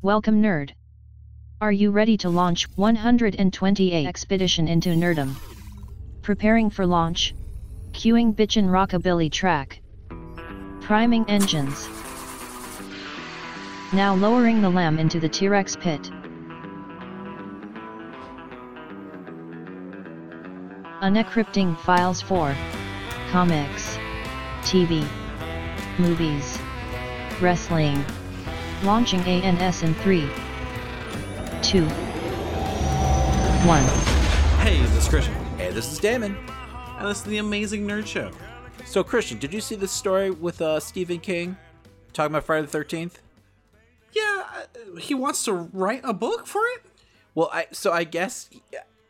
Welcome nerd. Are you ready to launch 128 expedition into nerdom? Preparing for launch. Queuing bitchin' rockabilly track. Priming engines. Now lowering the lamb into the T-Rex pit. Unencrypting files for comics, TV, movies, wrestling. Launching ANS in 3, 2, 1. Hey, this is Christian. Hey, this is Damon. And this is the Amazing Nerd Show. So, Christian, did you see this story with uh, Stephen King talking about Friday the 13th? Yeah, uh, he wants to write a book for it? Well, I so I guess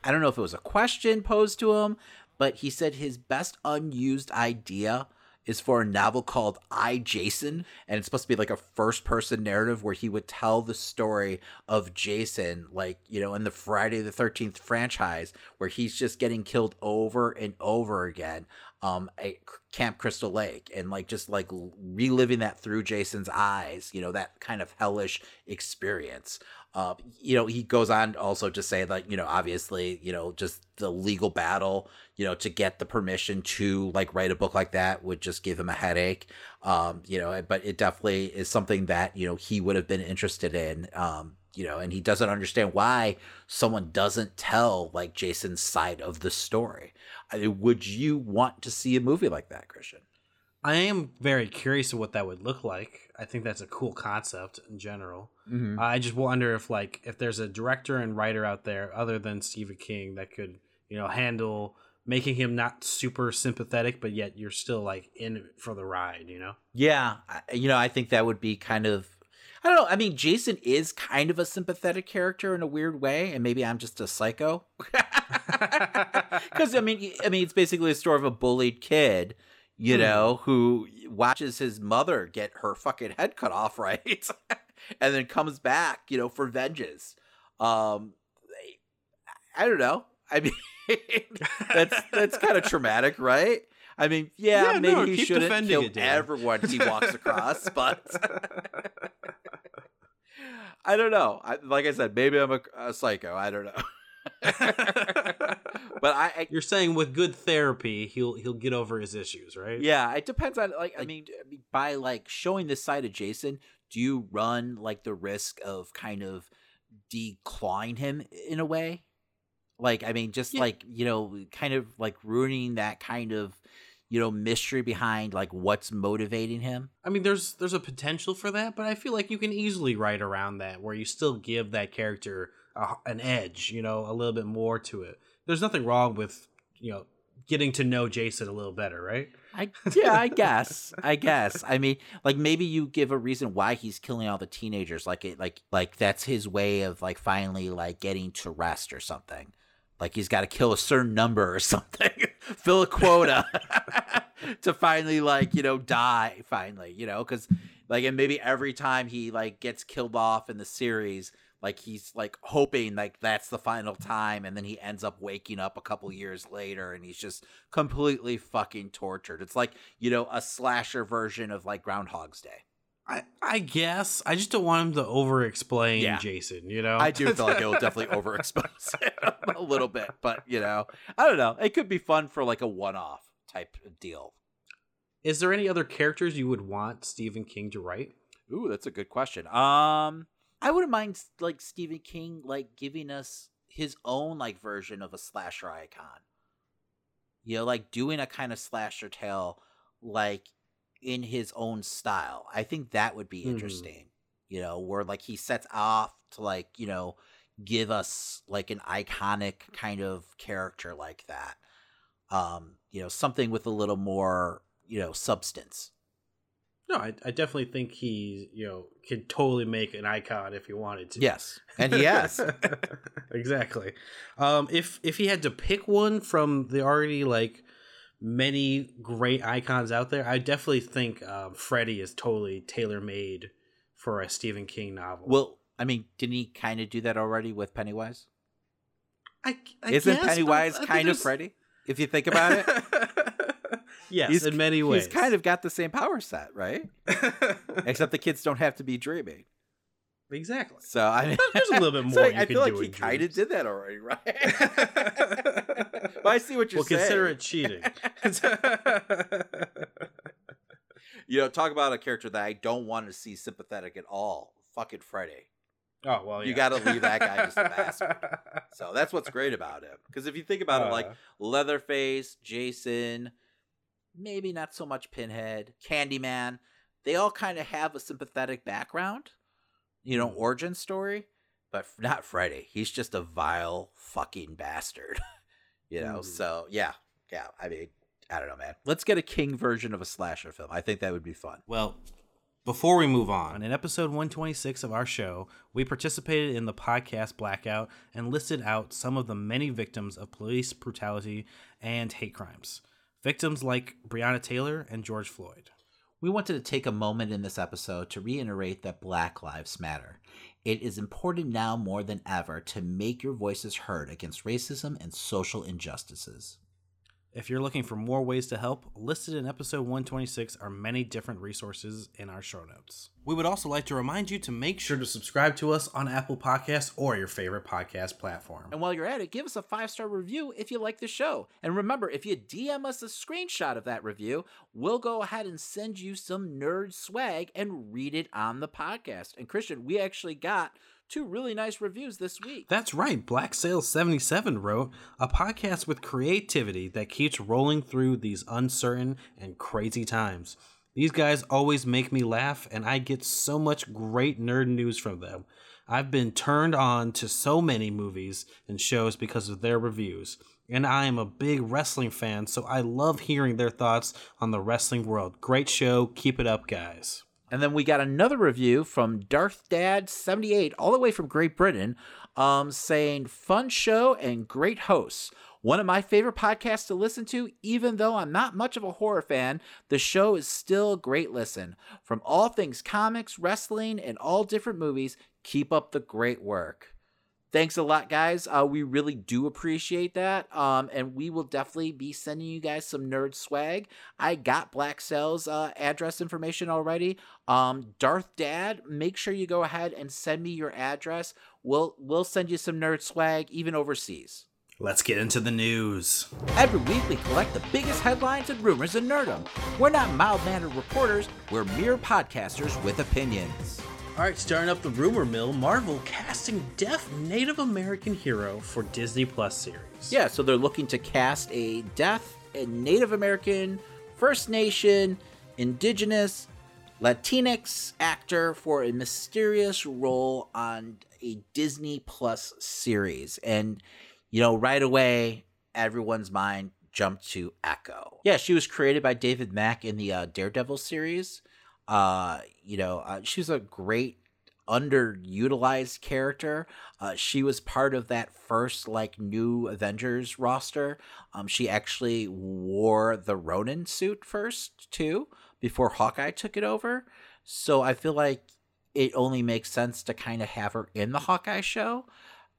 I don't know if it was a question posed to him, but he said his best unused idea is for a novel called I Jason, and it's supposed to be like a first person narrative where he would tell the story of Jason, like, you know, in the Friday the 13th franchise, where he's just getting killed over and over again um at Camp Crystal Lake and like just like reliving that through Jason's eyes, you know, that kind of hellish experience. Uh, you know, he goes on also to say that, you know, obviously, you know, just the legal battle, you know, to get the permission to like write a book like that would just give him a headache. Um, you know, but it definitely is something that, you know, he would have been interested in. Um, you know, and he doesn't understand why someone doesn't tell like Jason's side of the story. I mean, would you want to see a movie like that, Christian? I am very curious of what that would look like. I think that's a cool concept in general. Mm-hmm. I just wonder if like if there's a director and writer out there other than Stephen King that could you know handle making him not super sympathetic, but yet you're still like in for the ride. You know? Yeah, you know I think that would be kind of I don't know. I mean, Jason is kind of a sympathetic character in a weird way, and maybe I'm just a psycho. Because I mean, I mean, it's basically a story of a bullied kid, you hmm. know, who watches his mother get her fucking head cut off, right, and then comes back, you know, for vengeance. Um, I don't know. I mean, that's that's kind of traumatic, right? I mean, yeah, yeah maybe no, he shouldn't kill it, everyone he walks across, but I don't know. I, like I said, maybe I'm a, a psycho. I don't know. but I, I, you're saying with good therapy he'll he'll get over his issues right? Yeah it depends on like, like I, mean, by like showing this side of jason do you run like the risk of kind of decline him in a way? Like i mean just yeah. like you know kind of like ruining that kind of you know mystery behind like what's motivating him? I mean there's there's a potential for that but i feel like you can easily write around that where you still give that character a, an edge you know a little bit more to it. There's nothing wrong with you know getting to know jason a little better right? I, yeah i guess i guess. I mean like maybe you give a reason why he's killing all the teenagers like it like like that's his way of like finally like getting to rest or something. Like he's got to kill a certain number or something, fill a quota to finally like you know die finally, you know, because like and maybe every time he like gets killed off in the series, like he's like hoping like that's the final time, and then he ends up waking up a couple years later and he's just completely fucking tortured. It's like you know a slasher version of like Groundhog's Day. I, I guess I just don't want him to over explain yeah. Jason, you know? I do feel like it will definitely over expose a little bit, but you know, I don't know. It could be fun for like a one off type of deal. Is there any other characters you would want Stephen King to write? Ooh, that's a good question. Um I wouldn't mind like Stephen King like giving us his own like version of a slasher icon. You know, like doing a kind of slasher tale like in his own style. I think that would be mm-hmm. interesting. Mm. You know, where like he sets off to like, you know, give us like an iconic kind of character like that. Um, you know, something with a little more, you know, substance. No, I, I definitely think he, you know, could totally make an icon if he wanted to. Yes, and he has. exactly. Um, if if he had to pick one from the already like many great icons out there. I definitely think um, Freddy is totally tailor made for a Stephen King novel. Well, I mean, didn't he kind of do that already with Pennywise? I, I isn't guess, Pennywise kind of Freddy if you think about it. yes, he's, in many ways, he's kind of got the same power set, right? Except the kids don't have to be dreaming. Exactly. So I mean, there's a little bit more. so I feel like he kind of did that already, right? but I see what you're well, saying. Well, consider it cheating. you know, talk about a character that I don't want to see sympathetic at all. Fucking Freddy. Oh well, you got to leave that guy just a bastard. So that's what's great about him. Because if you think about it, like Uh. Leatherface, Jason, maybe not so much Pinhead, Candyman, they all kind of have a sympathetic background, you know, Mhm. origin story. But not Freddy. He's just a vile fucking bastard. you know. Mhm. So yeah, yeah. I mean, I don't know, man. Let's get a King version of a slasher film. I think that would be fun. Well, before we move on, in episode 126 of our show, we participated in the podcast Blackout and listed out some of the many victims of police brutality and hate crimes. Victims like Breonna Taylor and George Floyd. We wanted to take a moment in this episode to reiterate that Black Lives Matter. It is important now more than ever to make your voices heard against racism and social injustices. If you're looking for more ways to help, listed in episode 126 are many different resources in our show notes. We would also like to remind you to make sure to subscribe to us on Apple Podcasts or your favorite podcast platform. And while you're at it, give us a five star review if you like the show. And remember, if you DM us a screenshot of that review, we'll go ahead and send you some nerd swag and read it on the podcast. And Christian, we actually got two really nice reviews this week. That's right. Black Sales 77 wrote a podcast with creativity that keeps rolling through these uncertain and crazy times. These guys always make me laugh, and I get so much great nerd news from them. I've been turned on to so many movies and shows because of their reviews. And I am a big wrestling fan, so I love hearing their thoughts on the wrestling world. Great show. Keep it up, guys. And then we got another review from Darth Dad 78 all the way from Great Britain um, saying, Fun show and great hosts. One of my favorite podcasts to listen to, even though I'm not much of a horror fan, the show is still a great listen. From all things comics, wrestling, and all different movies, keep up the great work. Thanks a lot, guys. Uh, we really do appreciate that. Um, and we will definitely be sending you guys some nerd swag. I got Black Cell's uh, address information already. Um, Darth Dad, make sure you go ahead and send me your address. We'll we'll send you some nerd swag, even overseas. Let's get into the news. Every week we collect the biggest headlines and rumors in nerdom. We're not mild-mannered reporters. We're mere podcasters with opinions. All right, starting up the rumor mill, Marvel casting deaf Native American hero for Disney Plus series. Yeah, so they're looking to cast a deaf and Native American, First Nation, Indigenous, Latinx actor for a mysterious role on a Disney Plus series. And, you know, right away, everyone's mind jumped to Echo. Yeah, she was created by David Mack in the uh, Daredevil series. Uh, you know, uh, she's a great underutilized character. Uh, she was part of that first like new Avengers roster. Um, she actually wore the Ronin suit first too before Hawkeye took it over. So I feel like it only makes sense to kind of have her in the Hawkeye show.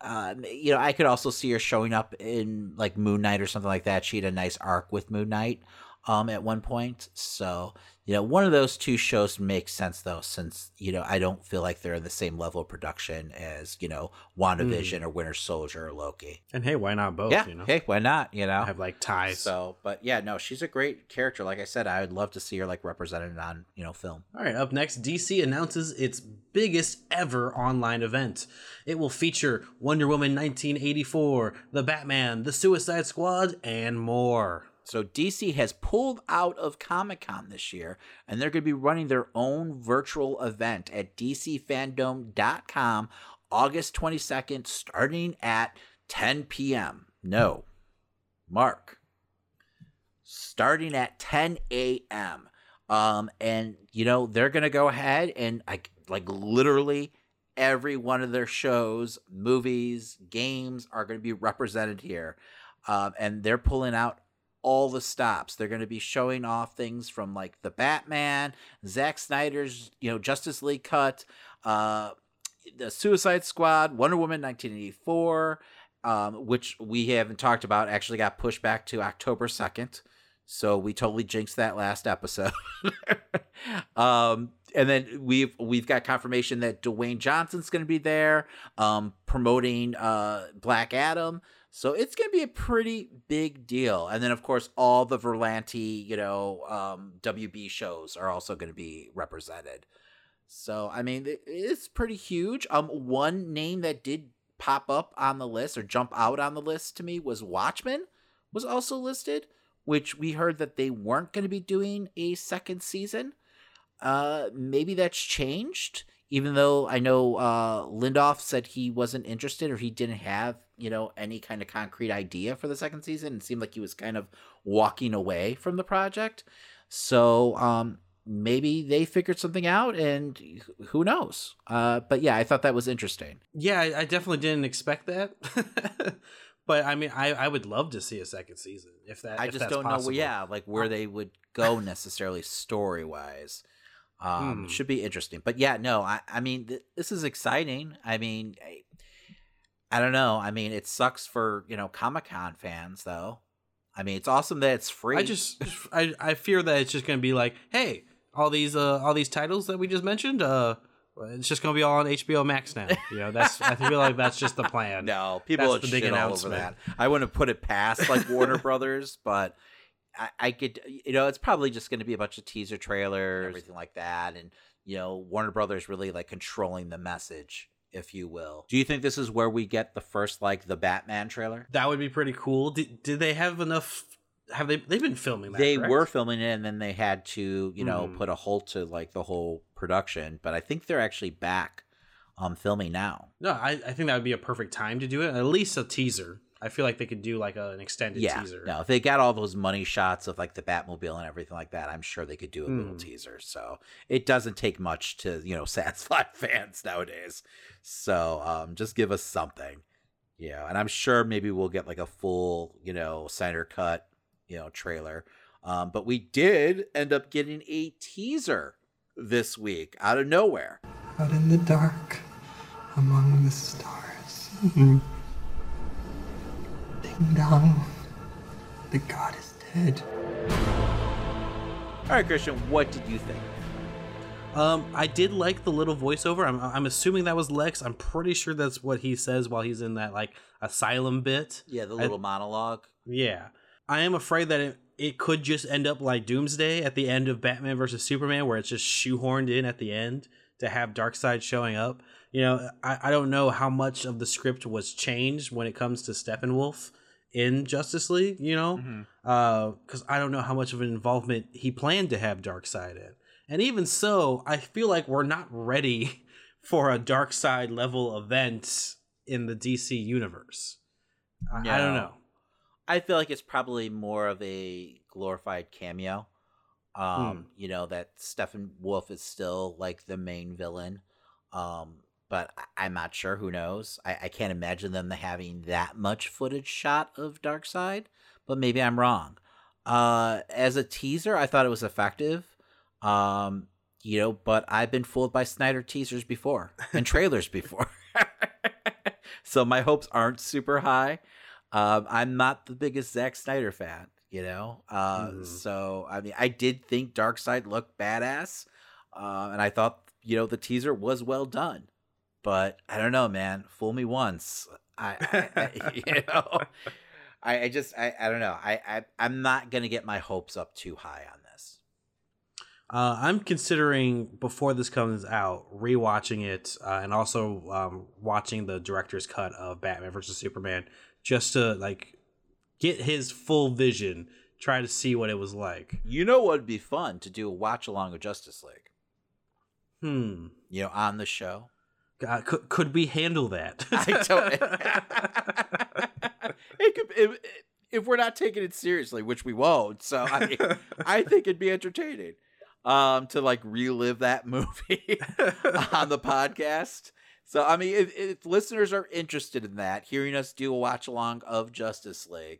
Um, you know, I could also see her showing up in like Moon Knight or something like that. She had a nice arc with Moon Knight um, at one point. So, you know, one of those two shows makes sense though, since, you know, I don't feel like they're in the same level of production as, you know, WandaVision or Winter Soldier or Loki. And hey, why not both? yeah. You know, Hey, why not? You know? have like ties. So, but yeah, no, she's a great character. Like I said, I would love to see her like represented on, you know, film. All right, up next, DC announces its biggest ever online event. It will feature Wonder Woman 1984, The Batman, The Suicide Squad, and more. So DC has pulled out of Comic Con this year, and they're going to be running their own virtual event at DCFandom.com August 22nd, starting at 10 p.m. No, Mark, starting at 10 a.m. Um, and you know they're going to go ahead and like like literally every one of their shows, movies, games are going to be represented here. Um, and they're pulling out all the stops. They're going to be showing off things from like the Batman, Zack Snyder's, you know, Justice League cut, uh, the Suicide Squad, Wonder Woman 1984, um, which we haven't talked about, actually got pushed back to October 2nd. So we totally jinxed that last episode. um, and then we've we've got confirmation that Dwayne Johnson's going to be there, um, promoting uh, Black Adam. So it's going to be a pretty big deal. And then, of course, all the Berlanti, you know, um, WB shows are also going to be represented. So, I mean, it's pretty huge. Um, one name that did pop up on the list or jump out on the list to me was Watchmen was also listed, which we heard that they weren't going to be doing a second season. Uh, maybe that's changed even though I know uh, Lindelof said he wasn't interested or he didn't have, you know, any kind of concrete idea for the second season. It seemed like he was kind of walking away from the project. So um, maybe they figured something out and who knows. Uh, but yeah, I thought that was interesting. Yeah, I, I definitely didn't expect that. but I mean, I, I would love to see a second season if that. I if just don't possible. know. Yeah, like where they would go necessarily story wise. Um, hmm. Should be interesting. But yeah, no, I, I mean, th- this is exciting. I mean, I, I don't know. I mean, it sucks for, you know, Comic Con fans, though. I mean, it's awesome that it's free. I just, I, I fear that it's just going to be like, hey, all these, uh, all these titles that we just mentioned, uh, it's just going to be all on HBO Max now. You know, that's I feel like that's just the plan. No, people that's the big all over that. I wouldn't put it past like Warner Brothers, but I, I could, you know, it's probably just going to be a bunch of teaser trailers, everything like that, and you know, Warner Brothers really like controlling the message, if you will. Do you think this is where we get the first like the Batman trailer? That would be pretty cool. Did, did they have enough? Have they? They've been filming. That, they correct? were filming it, and then they had to, you know, mm. put a halt to like the whole production. But I think they're actually back um filming now. No, I, I think that would be a perfect time to do it. At least a teaser. I feel like they could do like a, an extended yeah, teaser. No, if they got all those money shots of like the Batmobile and everything like that, I'm sure they could do a mm. little hmm. teaser. So it doesn't take much to, you know, satisfy fans nowadays. So um, just give us something. Yeah, and I'm sure maybe we'll get like a full, you know, Snyder cut, you know, trailer. Um, but we did end up getting a teaser this week out of nowhere. Out in the dark, among the stars. Mm-hmm. The god is dead. All right, Christian, what did you think? Um, I did like the little voiceover. I'm, I'm assuming that was Lex. I'm pretty sure that's what he says while he's in that like asylum bit. Yeah, the little I, monologue. Yeah, I am afraid that it, it could just end up like Doomsday at the end of Batman versus Superman, where it's just shoehorned in at the end to have Darkseid showing up. You know, I, I don't know how much of the script was changed when it comes to Steppenwolf in Justice League, you know, because mm-hmm. uh, I don't know how much of an involvement he planned to have Darkseid in. And even so, I feel like we're not ready for a Darkseid level event in the DC universe. I, no. I don't know. I feel like it's probably more of a glorified cameo. Um, hmm. you know, that Steppenwolf is still like the main villain. Um, but I'm not sure. Who knows? I, I can't imagine them having that much footage shot of Darkseid, but maybe I'm wrong. Uh, as a teaser, I thought it was effective. Um, you know, but I've been fooled by Snyder teasers before and trailers before. so my hopes aren't super high. Um, I'm not the biggest Zack Snyder fan, you know. Uh, mm. so I mean, I did think Darkseid looked badass, uh, and I thought you know the teaser was well done but I don't know, man. Fool me once. I, I, I you know, I, I just, I, I don't know. I, I, I'm not gonna get my hopes up too high on this. Uh, I'm considering before this comes out rewatching it uh, and also um, watching the director's cut of Batman versus Superman just to like get his full vision, try to see what it was like. You know what would be fun to do a watch along of Justice League. Hmm. You know, on the show. God, could could we handle that? I don't. it could, if, if we're not taking it seriously, which we won't. So I, mean, I think it'd be entertaining um, to like relive that movie on the podcast. So I mean, if, if listeners are interested in that, hearing us do a watch along of Justice League,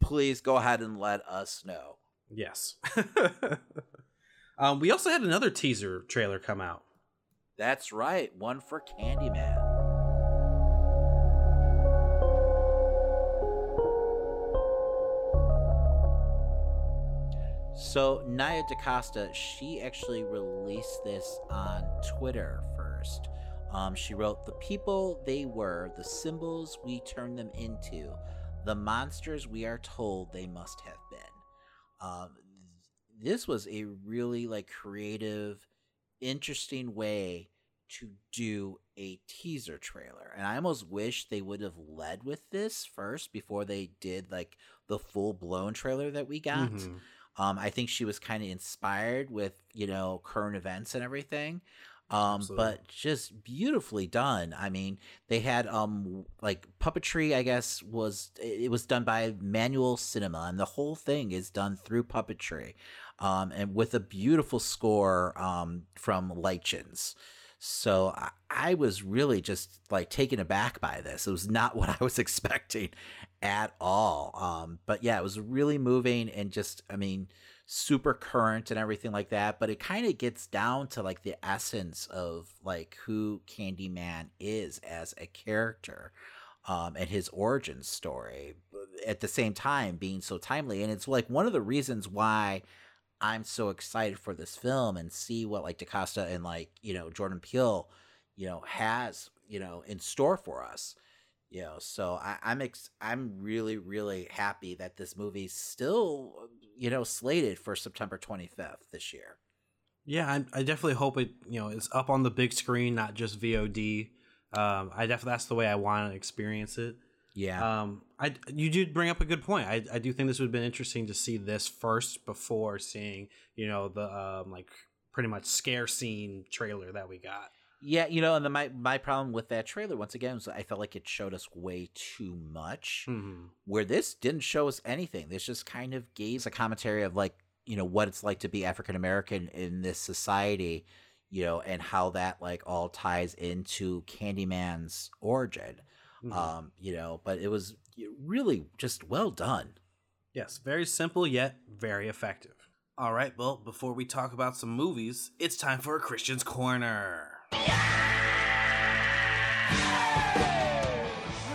please go ahead and let us know. Yes. um, we also had another teaser trailer come out. That's right, one for Candyman. So Nia DaCosta, she actually released this on Twitter first. Um, she wrote, "The people they were, the symbols we turned them into, the monsters we are told they must have been." Um, this was a really like creative, interesting way to do a teaser trailer. And I almost wish they would have led with this first before they did like the full blown trailer that we got. Mm-hmm. Um, I think she was kind of inspired with, you know, current events and everything. Um, but just beautifully done. I mean, they had um like puppetry. I guess was it was done by Manual Cinema, and the whole thing is done through puppetry, um, and with a beautiful score um from Lichens. So I, I was really just like taken aback by this. It was not what I was expecting at all. Um, but yeah, it was really moving and just, I mean, super current and everything like that. But it kind of gets down to like the essence of like who Candyman is as a character. Um, and his origin story at the same time being so timely. And it's like one of the reasons why I'm so excited for this film and see what like DaCosta and like, you know, Jordan Peele, you know, has, you know, in store for us. You know, so I, I'm ex- I'm really, really happy that this movie's still, you know, slated for September 25th this year. Yeah, I, I definitely hope it, you know, is up on the big screen, not just VOD. Um, I definitely that's the way I want to experience it. Yeah. Um, I you did bring up a good point. I I do think this would have been interesting to see this first before seeing you know the um like pretty much scare scene trailer that we got. Yeah, you know, and the, my my problem with that trailer once again was I felt like it showed us way too much. Mm-hmm. Where this didn't show us anything. This just kind of gave a commentary of like you know what it's like to be African American in this society, you know, and how that like all ties into Candyman's origin. Mm-hmm. Um, you know, but it was really just well done. Yes, very simple yet very effective. All right, well, before we talk about some movies, it's time for a Christian's Corner. All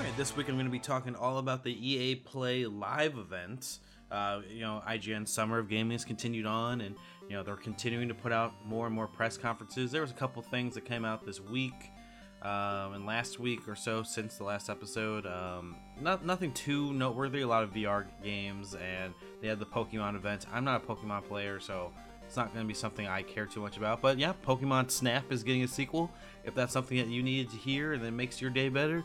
right, this week I'm going to be talking all about the EA Play live events. Uh, you know, IGN Summer of Gaming has continued on, and you know they're continuing to put out more and more press conferences. There was a couple things that came out this week. Um, and last week or so since the last episode, um, not, nothing too noteworthy. A lot of VR games, and they had the Pokemon event. I'm not a Pokemon player, so it's not going to be something I care too much about. But yeah, Pokemon Snap is getting a sequel. If that's something that you needed to hear and that makes your day better,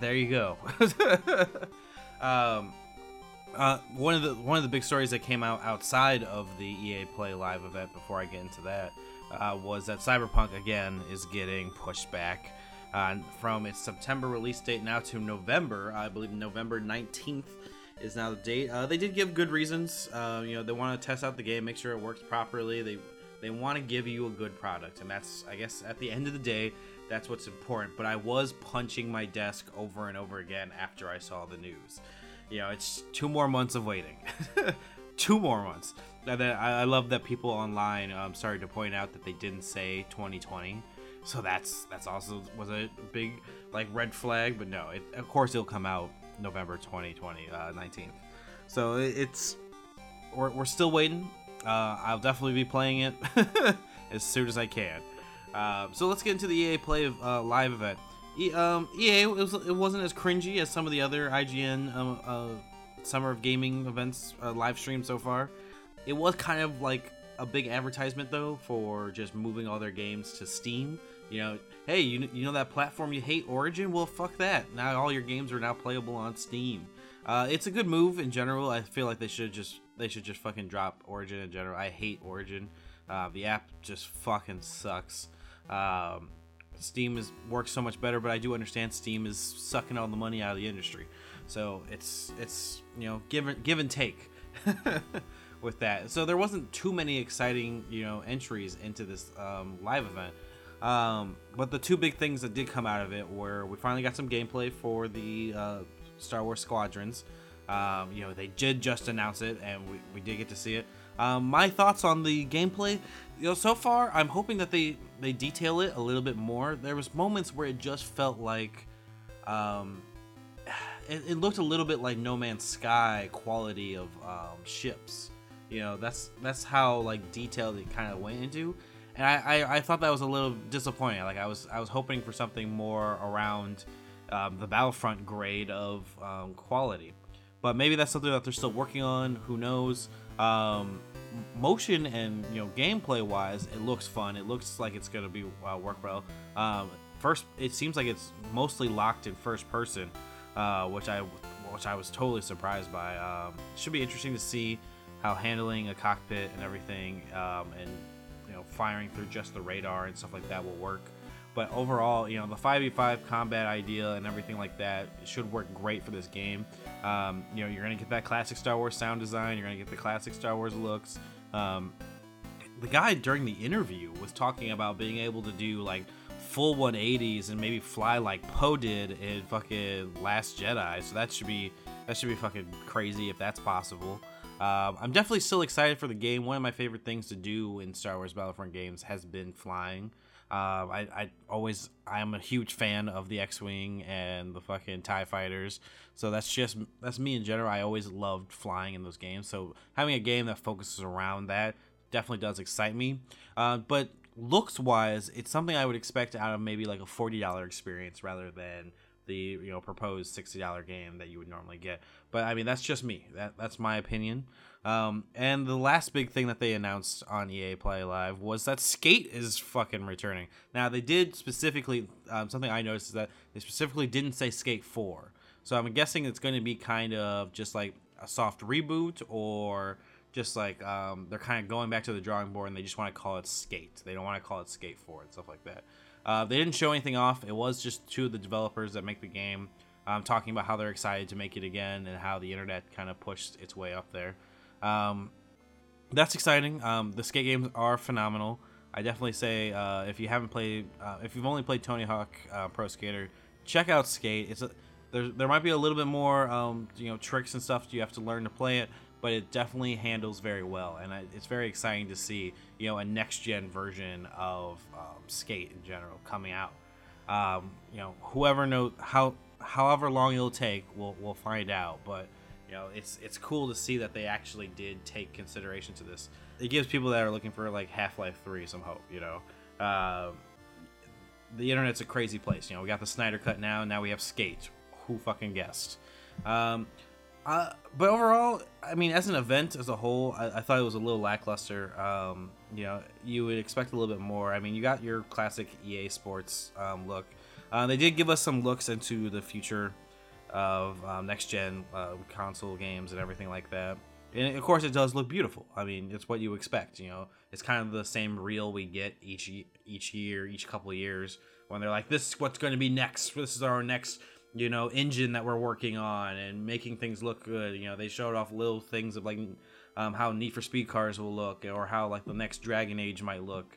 there you go. um, uh, one of the one of the big stories that came out outside of the EA Play Live event, before I get into that, uh, was that Cyberpunk again is getting pushed back uh, from its September release date now to November. I believe November 19th is now the date. Uh, they did give good reasons. Uh, you know, they want to test out the game, make sure it works properly. They they want to give you a good product, and that's I guess at the end of the day, that's what's important. But I was punching my desk over and over again after I saw the news. You know, it's two more months of waiting. two more months. I love that people online um, started to point out that they didn't say 2020 so that's that's also was a big like red flag. But no, it, of course it'll come out November 2020, uh, 19th. So it's we're, we're still waiting. Uh, I'll definitely be playing it as soon as I can. Uh, so let's get into the EA Play uh, live event. E, um, EA it, was, it wasn't as cringy as some of the other IGN um, uh, Summer of Gaming events uh, live stream so far. It was kind of like a big advertisement though for just moving all their games to Steam. You know, hey, you, you know that platform you hate, Origin? Well, fuck that. Now all your games are now playable on Steam. Uh, it's a good move in general. I feel like they should just they should just fucking drop Origin in general. I hate Origin. Uh, the app just fucking sucks. Um, Steam is works so much better, but I do understand Steam is sucking all the money out of the industry. So it's it's you know give give and take. with that. So there wasn't too many exciting, you know, entries into this um, live event. Um, but the two big things that did come out of it were we finally got some gameplay for the uh, Star Wars Squadrons. Um, you know, they did just announce it, and we, we did get to see it. Um, my thoughts on the gameplay, you know, so far, I'm hoping that they they detail it a little bit more. There was moments where it just felt like, um, it, it looked a little bit like No Man's Sky quality of um, ships You know, that's that's how like detailed it kind of went into, and I, I, I thought that was a little disappointing. Like I was I was hoping for something more around um, the Battlefront grade of um, quality, but maybe that's something that they're still working on. Who knows? Um, motion and you know gameplay wise, it looks fun. It looks like it's gonna be uh, work well. Um, first, it seems like it's mostly locked in first person, uh, which I which I was totally surprised by. Um, should be interesting to see how handling a cockpit and everything, um, and you know, firing through just the radar and stuff like that will work. But overall, you know, the 5v5 combat idea and everything like that should work great for this game. Um, you know, you're gonna get that classic Star Wars sound design. You're gonna get the classic Star Wars looks. Um, the guy during the interview was talking about being able to do like full 180s and maybe fly like Poe did in fucking Last Jedi. So that should be that should be fucking crazy if that's possible. Uh, I'm definitely still excited for the game. One of my favorite things to do in Star Wars Battlefront games has been flying. Uh, I, I always I'm a huge fan of the X-wing and the fucking Tie fighters. So that's just that's me in general. I always loved flying in those games. So having a game that focuses around that definitely does excite me. Uh, but looks wise, it's something I would expect out of maybe like a forty dollar experience rather than the you know proposed sixty dollar game that you would normally get. But I mean that's just me. That that's my opinion. Um, and the last big thing that they announced on EA Play Live was that Skate is fucking returning. Now they did specifically um, something I noticed is that they specifically didn't say Skate Four. So I'm guessing it's going to be kind of just like a soft reboot or just like um, they're kind of going back to the drawing board and they just want to call it Skate. They don't want to call it Skate 4 and stuff like that. Uh, they didn't show anything off. It was just two of the developers that make the game um, talking about how they're excited to make it again and how the internet kind of pushed its way up there. Um, that's exciting. Um, the skate games are phenomenal. I definitely say uh, if you haven't played, uh, if you've only played Tony Hawk uh, Pro Skater, check out Skate. It's a there, there might be a little bit more um, you know tricks and stuff you have to learn to play it, but it definitely handles very well, and I, it's very exciting to see you know a next gen version of um, Skate in general coming out. Um, you know, whoever knows how however long it'll take, we'll we'll find out. But you know, it's it's cool to see that they actually did take consideration to this. It gives people that are looking for like Half Life Three some hope. You know, uh, the internet's a crazy place. You know, we got the Snyder Cut now, and now we have Skate. Who fucking guessed? Um, but overall, I mean, as an event as a whole, I, I thought it was a little lackluster. Um, you know, you would expect a little bit more. I mean, you got your classic EA Sports um, look. Uh, they did give us some looks into the future of um, next gen uh, console games and everything like that. And of course, it does look beautiful. I mean, it's what you expect. You know, it's kind of the same reel we get each each year, each couple years when they're like, "This is what's going to be next. This is our next." You know engine that we're working on and making things look good. You know they showed off little things of like um, how Need for Speed cars will look or how like the next Dragon Age might look.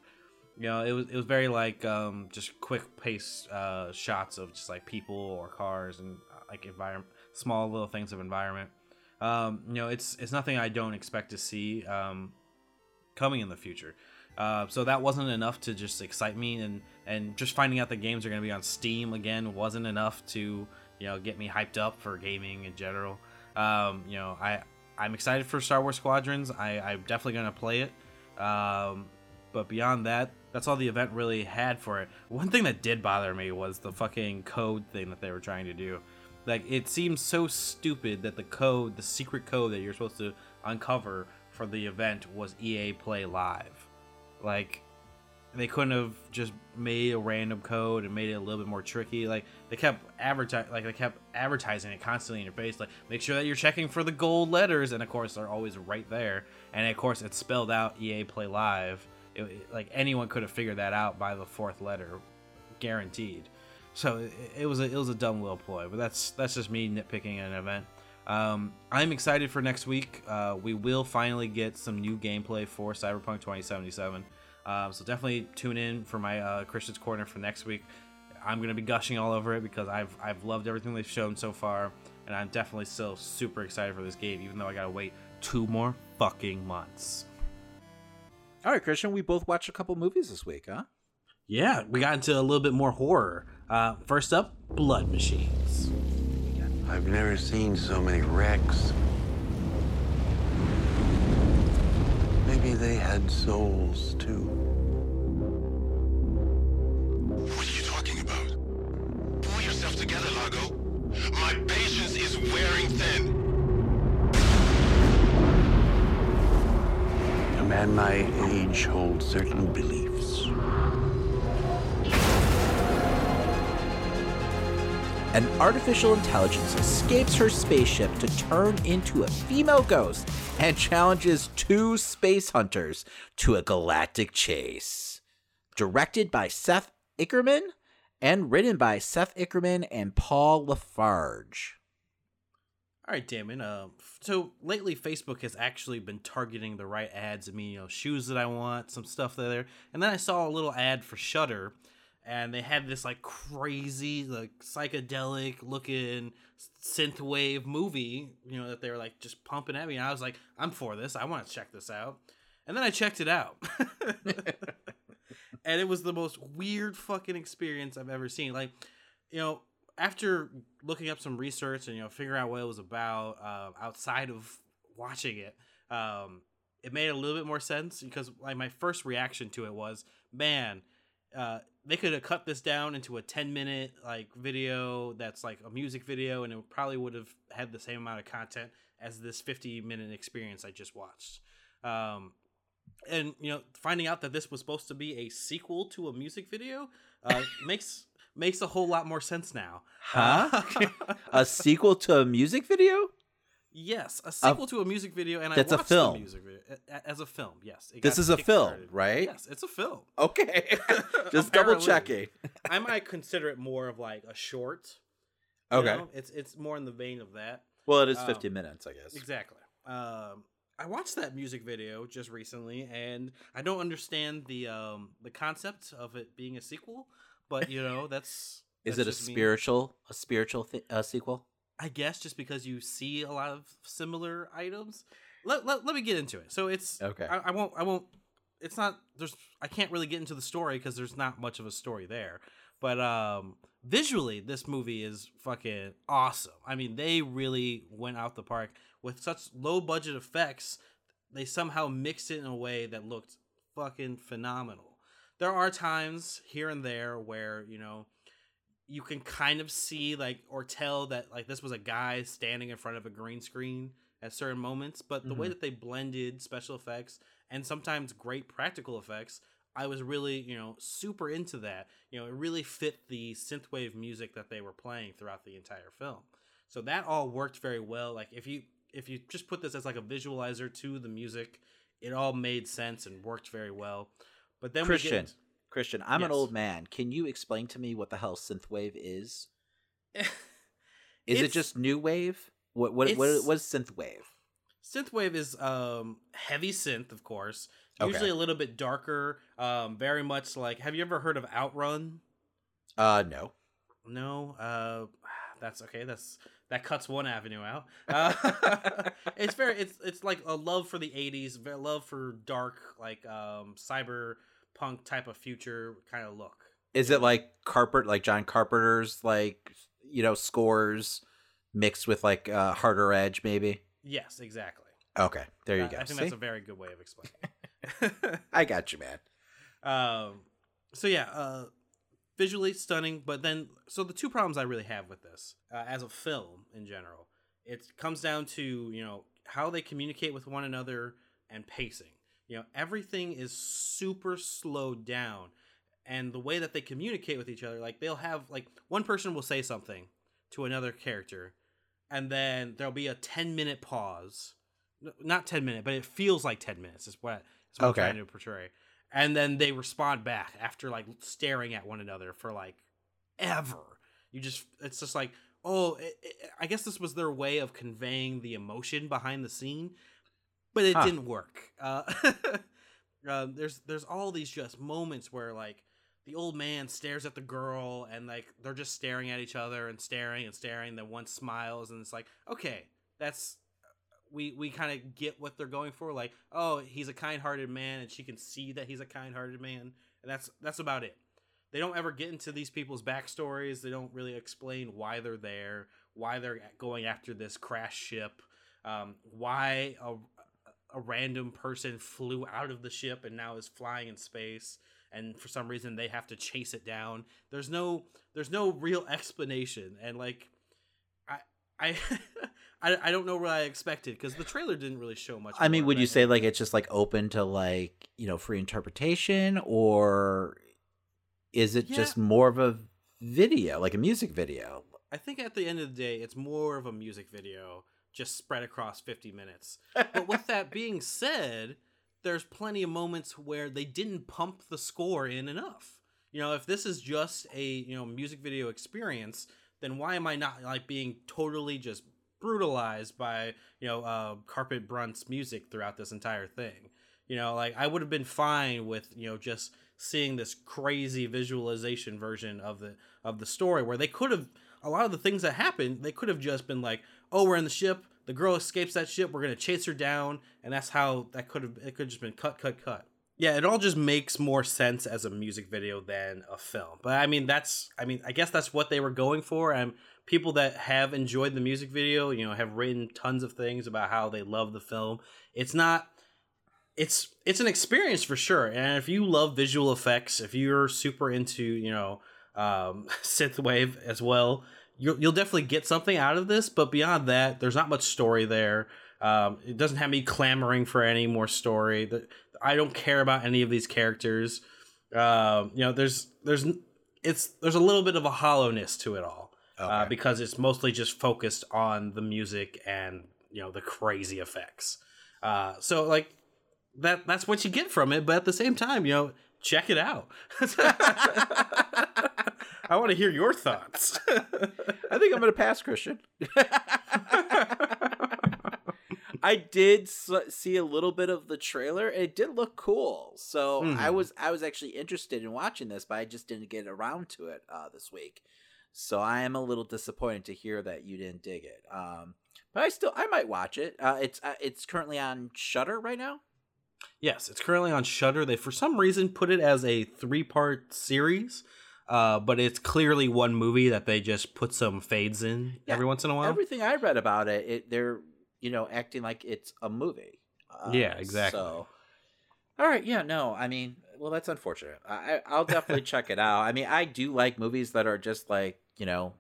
You know it was it was very like um, just quick pace uh, shots of just like people or cars and uh, like environment small little things of environment. Um, you know it's it's nothing I don't expect to see um, coming in the future uh, so that wasn't enough to just excite me, and and just finding out the games are going to be on Steam again wasn't enough to you know get me hyped up for gaming in general. Um, you know, I I'm excited for Star Wars Squadrons. I I'm definitely going to play it. Um, but beyond that, that's all the event really had for it. One thing that did bother me was the fucking code thing that they were trying to do. Like it seems so stupid that the code, the secret code that you're supposed to uncover for the event was EA Play Live. Like they couldn't have just made a random code and made it a little bit more tricky. Like they kept advertising, like they kept advertising it constantly in your face. Like make sure that you're checking for the gold letters, and of course they're always right there. And of course it's spelled out EA Play Live. It, like anyone could have figured that out by the fourth letter, guaranteed. So it, it was a it was a dumb little ploy, but that's that's just me nitpicking an event. Um, I'm excited for next week. Uh, we will finally get some new gameplay for Cyberpunk 2077. Um, so definitely tune in for my uh, Christian's Corner for next week. I'm gonna be gushing all over it because I've I've loved everything they've shown so far, and I'm definitely still super excited for this game, even though I gotta wait two more fucking months. All right, Christian, we both watched a couple movies this week, huh? Yeah, we got into a little bit more horror. Uh, first up, Blood Machines. I've never seen so many wrecks. Maybe they had souls too. What are you talking about? Pull yourself together, Lago. My patience is wearing thin. A man my age holds certain beliefs. An artificial intelligence escapes her spaceship to turn into a female ghost and challenges two space hunters to a galactic chase. Directed by Seth Ickerman and written by Seth Ickerman and Paul Lafarge. All right, Damon. Uh, so lately, Facebook has actually been targeting the right ads. I mean, you know, shoes that I want, some stuff there. And then I saw a little ad for Shutter, and they had this like crazy, like psychedelic looking synthwave movie. You know that they were like just pumping at me. And I was like, I'm for this. I want to check this out. And then I checked it out. and it was the most weird fucking experience I've ever seen. Like, you know, after looking up some research and you know figuring out what it was about uh, outside of watching it, um, it made a little bit more sense because like my first reaction to it was, man, uh, they could have cut this down into a 10 minute like video that's like a music video and it probably would have had the same amount of content as this 50 minute experience I just watched. Um, and you know, finding out that this was supposed to be a sequel to a music video uh, makes makes a whole lot more sense now. Huh? Uh, a sequel to a music video? Yes, a sequel to a music video, and that's I a watched film. the music video a- a- as a film. Yes, This is a film, right? Yes, it's a film. Okay. Just double checking. I might consider it more of like a short. Okay. know? it's it's more in the vein of that. Well, it is Um, 50 minutes, I guess. Exactly. Um, I watched that music video just recently, and I don't understand the um the concept of it being a sequel. But you know, that's Is that's it a just me. spiritual a spiritual th- uh, sequel? I guess just because you see a lot of similar items. Let, let, let me get into it. So it's Okay. I, I won't I won't. It's not there's I can't really get into the story because there's not much of a story there. But um visually, this movie is fucking awesome. I mean, they really went out the park with such low budget effects. They somehow mixed it in a way that looked fucking phenomenal. There are times here and there where you know you can kind of see like or tell that like this was a guy standing in front of a green screen at certain moments but the way Mhm. that they blended special effects and sometimes great practical effects i was really you know super into that. You know it really fit the synthwave music that they were playing throughout the entire film. So that all worked very well. Like if you if you just put this as like a visualizer to the music it all made sense and worked very well. But then we get Christian, I'm an old man. Can you explain to me what the hell synthwave is? Is it just new wave? What what what, is synthwave? Synthwave is um heavy synth, of course. Okay. Usually a little bit darker. Um, very much like. Have you ever heard of Outrun? Uh no. No. Uh, that's okay. That's that cuts one avenue out. Uh, it's very. It's it's like a love for the '80s, love for dark, like um cyberpunk type of future kind of look. Is it like Carpenter like John Carpenter's like you know scores mixed with like uh harder edge maybe? Yes, exactly. Okay, there you I- go. I think See? that's a very good way of explaining. I got you, man. Um, so yeah, uh, visually stunning, but then so the two problems I really have with this uh, as a film in general, it comes down to you know how they communicate with one another and pacing. You know, everything is super slowed down, and the way that they communicate with each other, like they'll have like one person will say something to another character, and then there'll be a ten minute pause. Not ten minute, but it feels like ten minutes. Is what, is what Okay. I'm trying to portray and then they respond back after like staring at one another for like ever you just it's just like oh it, it- i guess this was their way of conveying the emotion behind the scene but it Huh. didn't work. Uh, uh, there's there's all these just moments where like the old man stares at the girl and like they're just staring at each other and staring and staring then one smiles and it's like okay that's we we kind of get what they're going for like oh he's a kind-hearted man and she can see that he's a kind-hearted man and that's that's about it. They don't ever get into these people's backstories. They don't really explain why they're there why they're going after this crash ship um, why a, a random person flew out of the ship and now is flying in space and for some reason they have to chase it down. There's no there's no real explanation and like I I I, I don't know what I expected because the trailer didn't really show much. I mean, would you say like it's just like open to like you know free interpretation, or is it Yeah. just more of a video, like a music video? I think at the end of the day, it's more of a music video just spread across 50 minutes. but with that being said, there's plenty of moments where they didn't pump the score in enough. You know, if this is just a, you know, music video experience, then why am I not like being totally just brutalized by, you know, uh, Carpenter Brut's music throughout this entire thing? You know, like I would have been fine with, you know, just seeing this crazy visualization version of the of the story where they could have a lot of the things that happened, they could have just been like, "Oh, we're in the ship. The girl escapes that ship. We're gonna chase her down," and that's how that could have. It could have just been cut, cut, cut. Yeah, it all just makes more sense as a music video than a film. But I mean, that's. I mean, I guess that's what they were going for. And people that have enjoyed the music video, you know, have written tons of things about how they love the film. It's not it's it's an experience for sure and if you love visual effects if you're super into you know um synthwave as well. You'll, you'll definitely get something out of this but beyond that there's not much story there. Um it doesn't have me clamoring for any more story. I don't care about any of these characters. Um you know there's there's it's there's a little bit of a hollowness to it all uh, because it's mostly just focused on the music and you know the crazy effects. Uh so like that that's what you get from it but at the same time you know check it out i want to hear your thoughts I think I'm gonna pass, Christian. I did see a little bit of the trailer. It did look cool, so I Mhm. was I was actually interested in watching this, but I just didn't get around to it uh, this week. So I am a little disappointed to hear that you didn't dig it. Um, but I still I might watch it. Uh, it's uh, it's currently on Shudder right now. yes it's currently on Shudder they for some reason put it as a three part series uh, but it's clearly one movie that they just put some fades in Yeah, every once in a while Everything I read about it, it they're you know acting like it's a movie. Uh, Yeah, exactly. So, all right, yeah, no, I mean, well, that's unfortunate. I, I'll definitely check it out. I mean, I do like movies that are just like you know,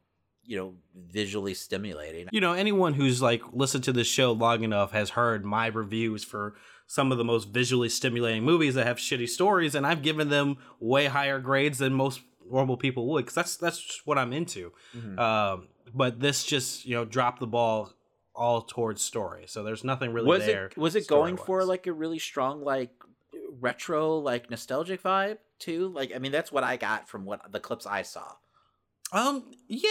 you know, visually stimulating. you know anyone who's like listened to this show long enough has heard my reviews for some of the most visually stimulating movies that have shitty stories and i've given them way higher grades than most normal people would because that's that's what i'm into Mhm. um, but this just you know dropped the ball all towards story so there's nothing really was there it was it going for like a really strong like retro like nostalgic vibe too? Like, I mean, that's what I got from what the clips I saw. Um, yeah,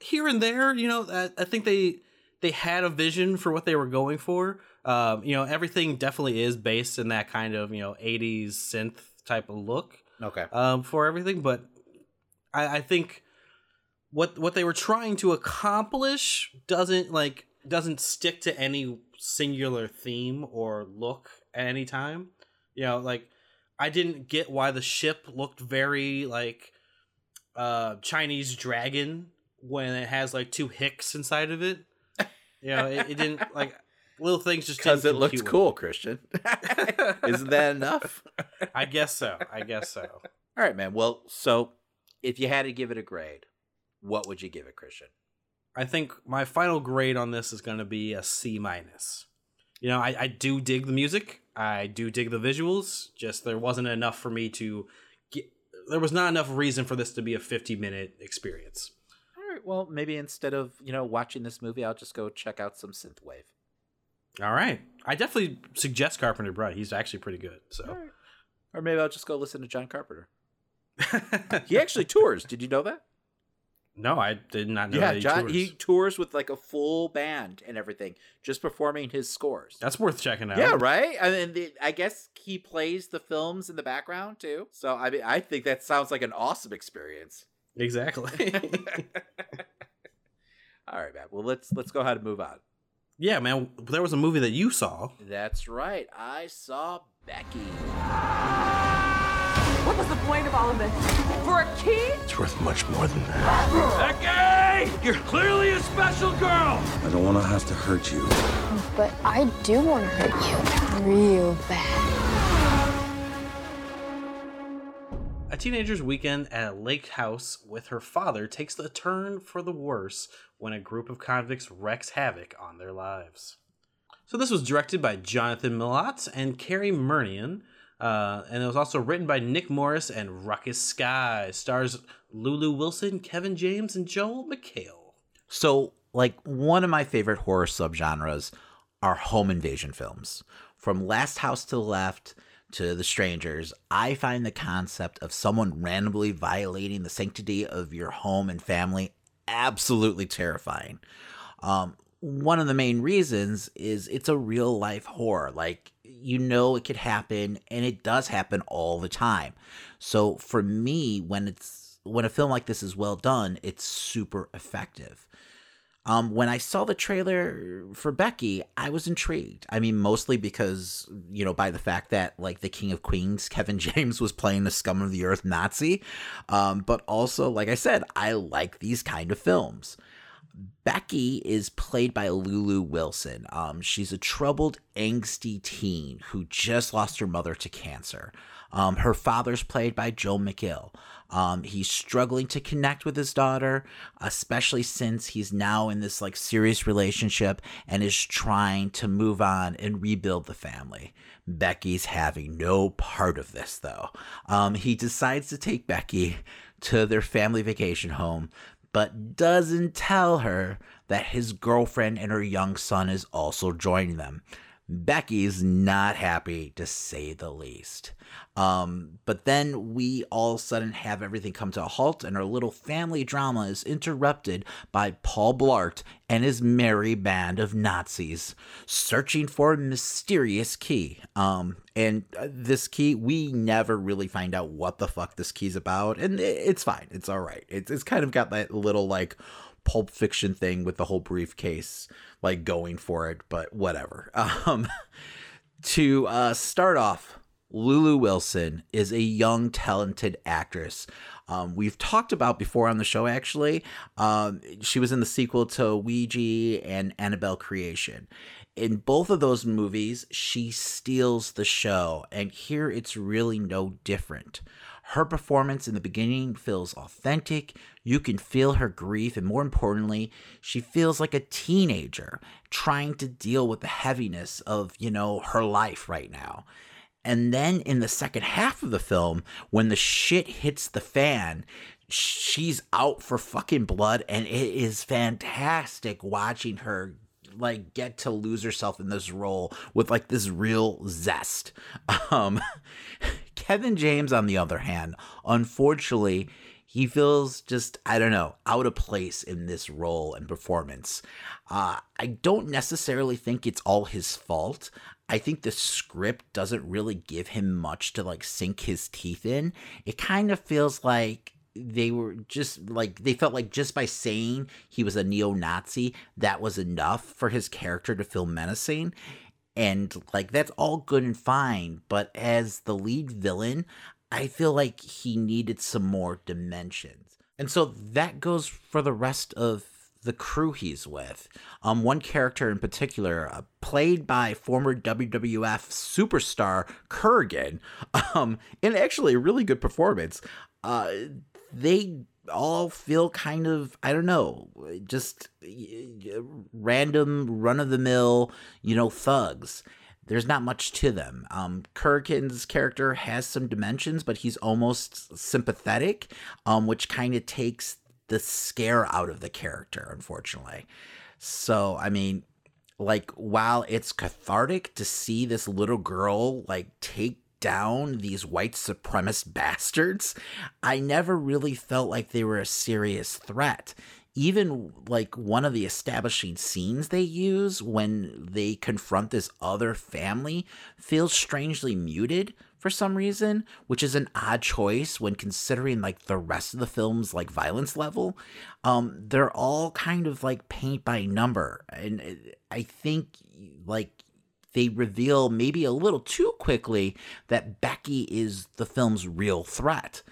here and there, you know, I, I think they they had a vision for what they were going for. Um, you know, everything definitely is based in that kind of you know '80s synth type of look. Okay. Um, for everything, but I, I think what what they were trying to accomplish doesn't like doesn't stick to any singular theme or look at any time. You know, like I didn't get why the ship looked very like uh Chinese dragon when it has like two hicks inside of it. You know, it, it didn't like little things just Because didn't it feel looked cool, Christian. Isn't that enough? I guess so. I guess so. All right, man. Well, so if you had to give it a grade, what would you give it, Christian? I think my final grade on this is going to be a C minus. You know, I, I do dig the music. I do dig the visuals. Just there wasn't enough for me to get. There was not enough reason for this to be a 50 minute experience. All right. Well, maybe instead of you know watching this movie, I'll just go check out some synthwave. All right. I definitely suggest Carpenter Brut. He's actually pretty good. So, All right. Or maybe I'll just go listen to John Carpenter. He actually tours. Did you know that? no, I did not know yeah, that he John. tours. He tours with like a full band and everything, just performing his scores. That's worth checking out. Yeah, right. I mean, the, I guess he plays the films in the background too. So I mean, I think that sounds like an awesome experience. Exactly. All right, man. Well, let's let's go ahead and move on. yeah, man. There was a movie that you saw. That's right. I saw Becky. What was the point of all of this? For a key? It's worth much more than that. Hey, you're clearly a special girl! I don't want to have to hurt you. But I do want to hurt you real bad. A teenager's weekend at a lake house with her father takes a turn for the worse when a group of convicts wreaks havoc on their lives. So this was directed by Jonathan Milott and Cary Murnion, uh, and it was also written by Nick Morris and Ruckus Skye. Stars Lulu Wilson, Kevin James, and Joel McHale. So, like, one of my favorite horror subgenres are home invasion films. From Last House to the Left to The Strangers, I find the concept of someone randomly violating the sanctity of your home and family absolutely terrifying. Um, one of the main reasons is it's a real life horror. Like, you know, it could happen, and it does happen all the time. So, for me, when it's when a film like this is well done, it's super effective. Um, when I saw the trailer for Becky, I was intrigued. I mean, mostly because, you know, by the fact that, like, the King of Queens, Kevin James, was playing the scum of the earth Nazi. Um, but also, like I said, I like these kind of films. Becky is played by Lulu Wilson. Um, she's a troubled, angsty teen who just lost her mother to cancer. Um, her father's played by Joel McHale. Um, he's struggling to connect with his daughter, especially since he's now in this like serious relationship and is trying to move on and rebuild the family. Becky's having no part of this though. Um, he decides to take Becky to their family vacation home, but doesn't tell her that his girlfriend and her young son is also joining them. Becky's not happy to say the least. Um, but then we all of a sudden have everything come to a halt, and our little family drama is interrupted by Paul Blart and his merry band of Nazis searching for a mysterious key. Um, and uh, this key, we never really find out what the fuck this key's about, and it's fine. It's all right. It's, it's kind of got that little like pulp fiction thing with the whole briefcase like going for it, but whatever. Um, to uh, start off, Lulu Wilson is a young, talented actress. Um, we've talked about before on the show, actually. Um, she was in the sequel to Ouija and Annabelle Creation. In both of those movies, she steals the show, and here it's really no different. Her performance in the beginning feels authentic. You can feel her grief, and more importantly, she feels like a teenager trying to deal with the heaviness of, you know, her life right now. And then in the second half of the film, when the shit hits the fan, she's out for fucking blood, and it is fantastic watching her like get to lose herself in this role with like this real zest. Um Kevin James on the other hand, unfortunately, he feels just I don't know out of place in this role and performance. Uh, I don't necessarily think it's all his fault. I think the script doesn't really give him much to like sink his teeth in. It kind of feels like they were just like they felt like just by saying he was a neo-Nazi that was enough for his character to feel menacing and like that's all good and fine but as the lead villain I feel like he needed some more dimensions. And so that goes for the rest of the crew he's with. Um, one character in particular, uh, played by former WWF superstar Kurrgan, um, and actually a really good performance. Uh, they all feel kind of I don't know, just random run of the mill, you know, thugs there's not much to them. Um, character has some dimensions, but he's almost sympathetic, um, which kind of takes the scare out of the character, unfortunately. So, I mean, like, while it's cathartic to see this little girl, like, take down these white supremacist bastards, I never really felt like they were a serious threat even like one of the establishing scenes they use when they confront this other family feels strangely muted for some reason, which is an odd choice when considering like the rest of the film's like violence level. Um, they're all kind of like paint by number, and uh, I think like they reveal maybe a little too quickly that Becky is the film's real threat.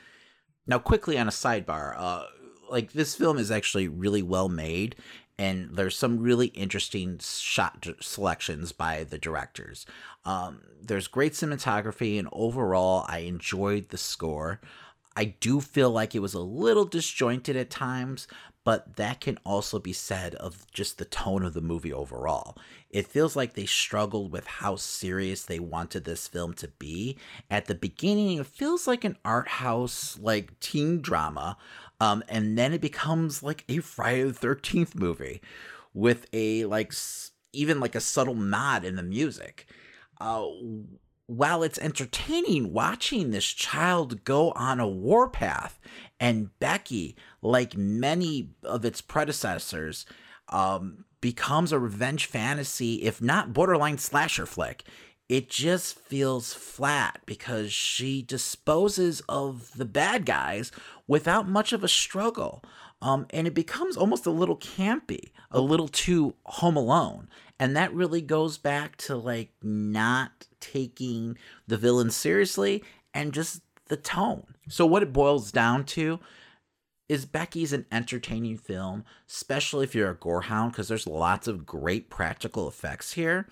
Now, quickly on a sidebar, uh, like this film is actually really well made and there's some really interesting shot selections by the directors. Um, there's great cinematography, and overall, I enjoyed the score. I do feel like it was a little disjointed at times, but that can also be said of just the tone of the movie overall. It feels like they struggled with how serious they wanted this film to be. At the beginning, it feels like an art house, like teen drama, um, and then it becomes like a Friday the 13th movie with a like even like a subtle nod in the music. Uh, while it's entertaining watching this child go on a warpath, and Becky, like many of its predecessors, um, becomes a revenge fantasy, if not borderline slasher flick it just feels flat because she disposes of the bad guys without much of a struggle. Um, and it becomes almost a little campy, a little too home alone. And that really goes back to like not taking the villain seriously and just the tone. So, what it boils down to is Becky's an entertaining film, especially if you're a gorehound, because there's lots of great practical effects here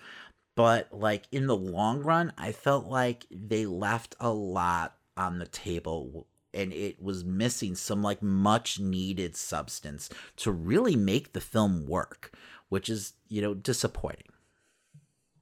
but like in the long run, I felt like they left a lot on the table and it was missing some like much needed substance to really make the film work, which is, you know, disappointing.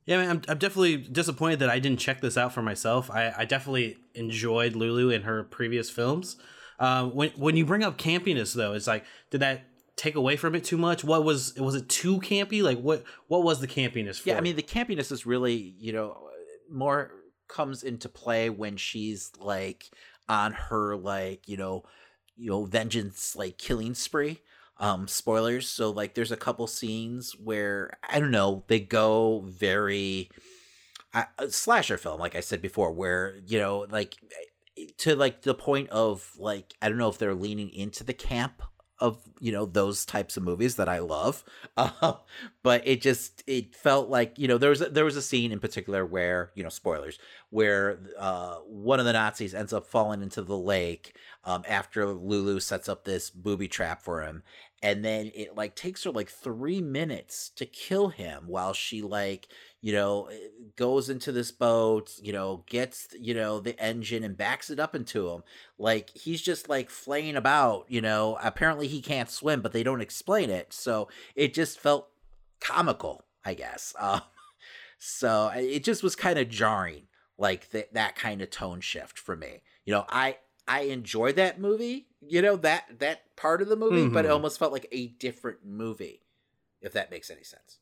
Yeah, man, I'm, I'm definitely disappointed that I didn't check this out for myself. I, I definitely enjoyed Lulu in her previous films. Uh, when when you bring up campiness, though, it's like, did that take away from it too much? What was was it too campy? Like what what was the campiness for? Yeah, I mean the campiness is really, you know, more comes into play when she's like on her like, you know, you know, vengeance like killing spree. Um spoilers, so like there's a couple scenes where I don't know, they go very uh, slasher film like I said before where, you know, like to like the point of like I don't know if they're leaning into the camp of you know those types of movies that I love. Uh, but it just it felt like you know there was a, there was a scene in particular where you know spoilers where uh, one of the Nazis ends up falling into the lake um, after Lulu sets up this booby trap for him, and then it like takes her like three minutes to kill him while she like you know eh, goes into this boat you know gets you know the engine and backs it up into him like he's just like flaying about you know apparently he can't swim but they don't explain it so it just felt comical i guess um, so it just was kind of jarring like th- that kind of tone shift for me you know i I enjoy that movie, you know, that that part of the movie, mm-hmm. but it mm-hmm. almost felt like a different movie, if that makes any sense.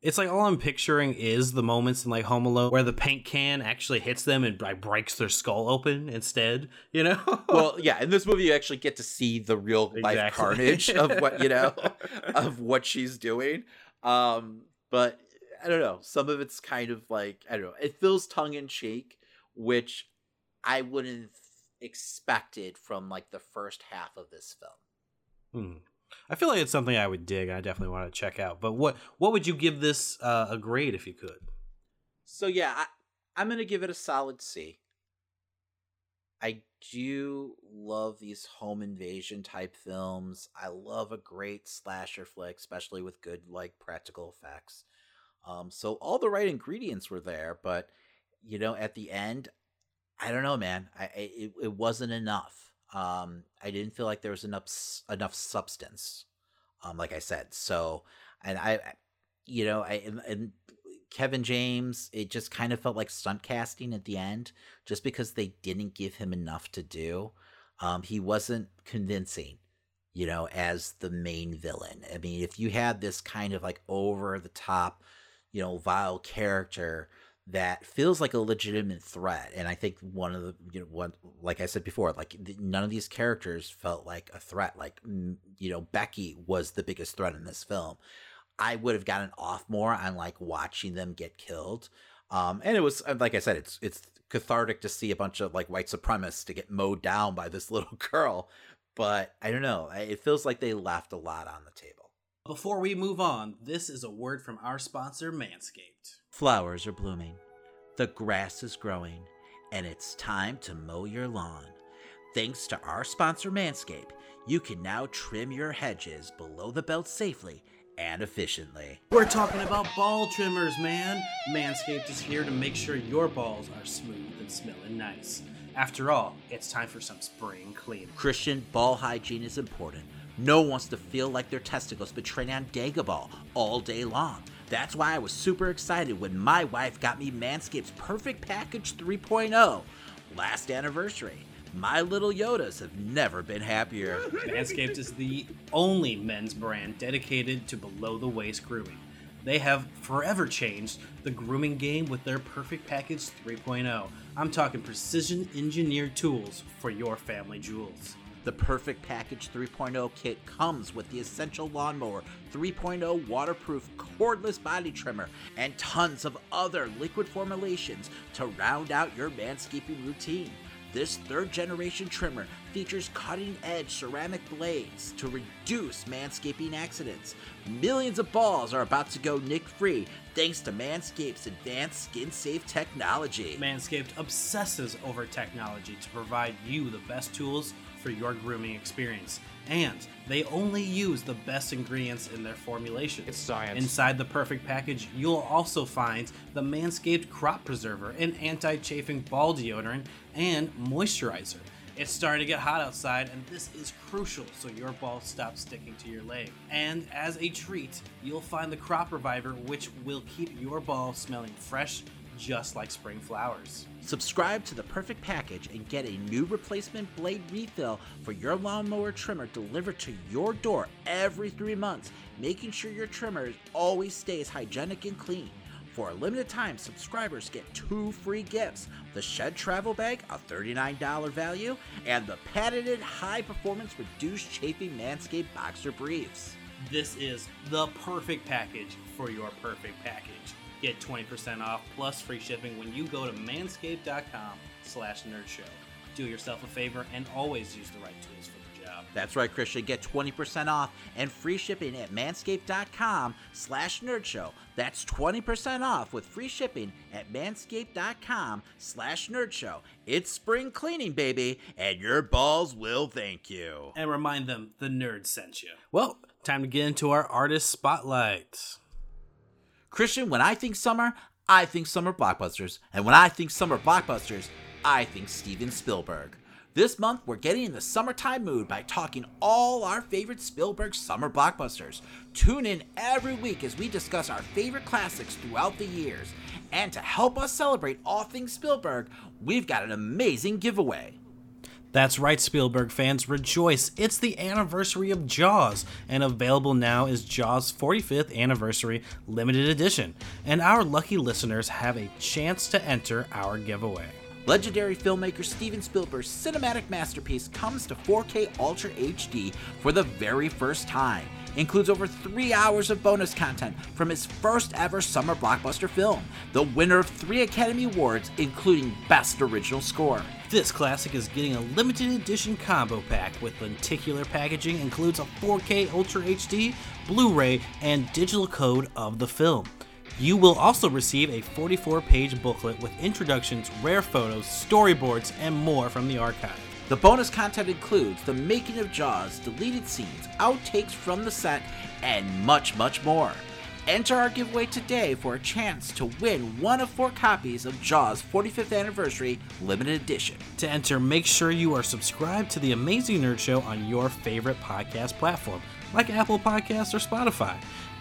It's like all I'm picturing is the moments in like Home Alone where the paint can actually hits them and like, breaks their skull open instead, you know? well, yeah, in this movie you actually get to see the real life exactly. carnage of what, you know, of what she's doing. Um, but I don't know, some of it's kind of like, I don't know, it feels tongue in cheek, which I wouldn't expected from like the first half of this film. Hmm. I feel like it's something I would dig. I definitely want to check out. But what what would you give this uh, a grade if you could? So yeah, I, I'm gonna give it a solid C. I do love these home invasion type films. I love a great slasher flick, especially with good like practical effects. Um, so all the right ingredients were there, but you know, at the end, I don't know, man. I, it, it wasn't enough. Um, I didn't feel like there was enough enough substance. Um, like I said, so and I, you know, I and, Kevin James, it just kind of felt like stunt casting at the end, just because they didn't give him enough to do. Um, he wasn't convincing, you know, as the main villain. I mean, if you had this kind of like over the top, you know, vile character that feels like a legitimate threat and i think one of the you know what like i said before like none of these characters felt like a threat like you know becky was the biggest threat in this film. I would have gotten off more on like watching them get killed um and it was like i said it's it's cathartic to see a bunch of like white supremacists to get mowed down by this little girl but i don't know it feels like they left a lot on the table before we move on this is a word from our sponsor manscaped Flowers are blooming, the grass is growing, and it's time to mow your lawn. Thanks to our sponsor Manscaped, you can now trim your hedges below the belt safely and efficiently. We're talking about ball trimmers, man. Manscaped is here to make sure your balls are smooth and smelling nice. After all, it's time for some spring cleaning. Christian, ball hygiene is important. No one wants to feel like their testicles training on Dagobah all day long. That's why I was super excited when my wife got me Manscaped's Perfect Package 3.0 last anniversary. My little Yodas have never been happier. Manscaped is the only men's brand dedicated to below the waist grooming. They have forever changed the grooming game with their Perfect Package 3.0. I'm talking precision engineered tools for your family jewels. The Perfect Package 3.0 kit comes with the Essential Lawnmower 3.0 waterproof cordless body trimmer and tons of other liquid formulations to round out your manscaping routine. This third generation trimmer features cutting edge ceramic blades to reduce manscaping accidents. Millions of balls are about to go nick free thanks to Manscaped's advanced skin safe technology. Manscaped obsesses over technology to provide you the best tools for your grooming experience. And they only use the best ingredients in their formulation. It's science. Inside the perfect package, you'll also find the Manscaped Crop Preserver, an anti chafing ball deodorant, and moisturizer. It's starting to get hot outside, and this is crucial so your balls stop sticking to your leg. And as a treat, you'll find the Crop Reviver, which will keep your ball smelling fresh, just like spring flowers. Subscribe to the perfect package and get a new replacement blade refill for your lawnmower trimmer delivered to your door every three months, making sure your trimmer always stays hygienic and clean. For a limited time, subscribers get two free gifts the Shed Travel Bag, a $39 value, and the patented high performance reduced chafing Manscaped Boxer Briefs. This is the perfect package for your perfect package. Get 20% off plus free shipping when you go to manscaped.com slash nerdshow. Do yourself a favor and always use the right tools for the job. That's right, Christian. Get 20% off and free shipping at manscaped.com slash nerdshow. That's 20% off with free shipping at manscaped.com slash nerdshow. It's spring cleaning, baby, and your balls will thank you. And remind them the nerd sent you. Well, time to get into our artist spotlight. Christian, when I think summer, I think summer blockbusters. And when I think summer blockbusters, I think Steven Spielberg. This month, we're getting in the summertime mood by talking all our favorite Spielberg summer blockbusters. Tune in every week as we discuss our favorite classics throughout the years. And to help us celebrate all things Spielberg, we've got an amazing giveaway. That's right, Spielberg fans, rejoice! It's the anniversary of Jaws, and available now is Jaws 45th Anniversary Limited Edition. And our lucky listeners have a chance to enter our giveaway. Legendary filmmaker Steven Spielberg's cinematic masterpiece comes to 4K Ultra HD for the very first time. Includes over three hours of bonus content from his first ever summer blockbuster film, the winner of three Academy Awards, including Best Original Score. This classic is getting a limited edition combo pack with lenticular packaging, includes a 4K Ultra HD, Blu ray, and digital code of the film. You will also receive a 44 page booklet with introductions, rare photos, storyboards, and more from the archive. The bonus content includes the making of Jaws, deleted scenes, outtakes from the set, and much, much more. Enter our giveaway today for a chance to win one of four copies of Jaws 45th Anniversary Limited Edition. To enter, make sure you are subscribed to the Amazing Nerd Show on your favorite podcast platform, like Apple Podcasts or Spotify.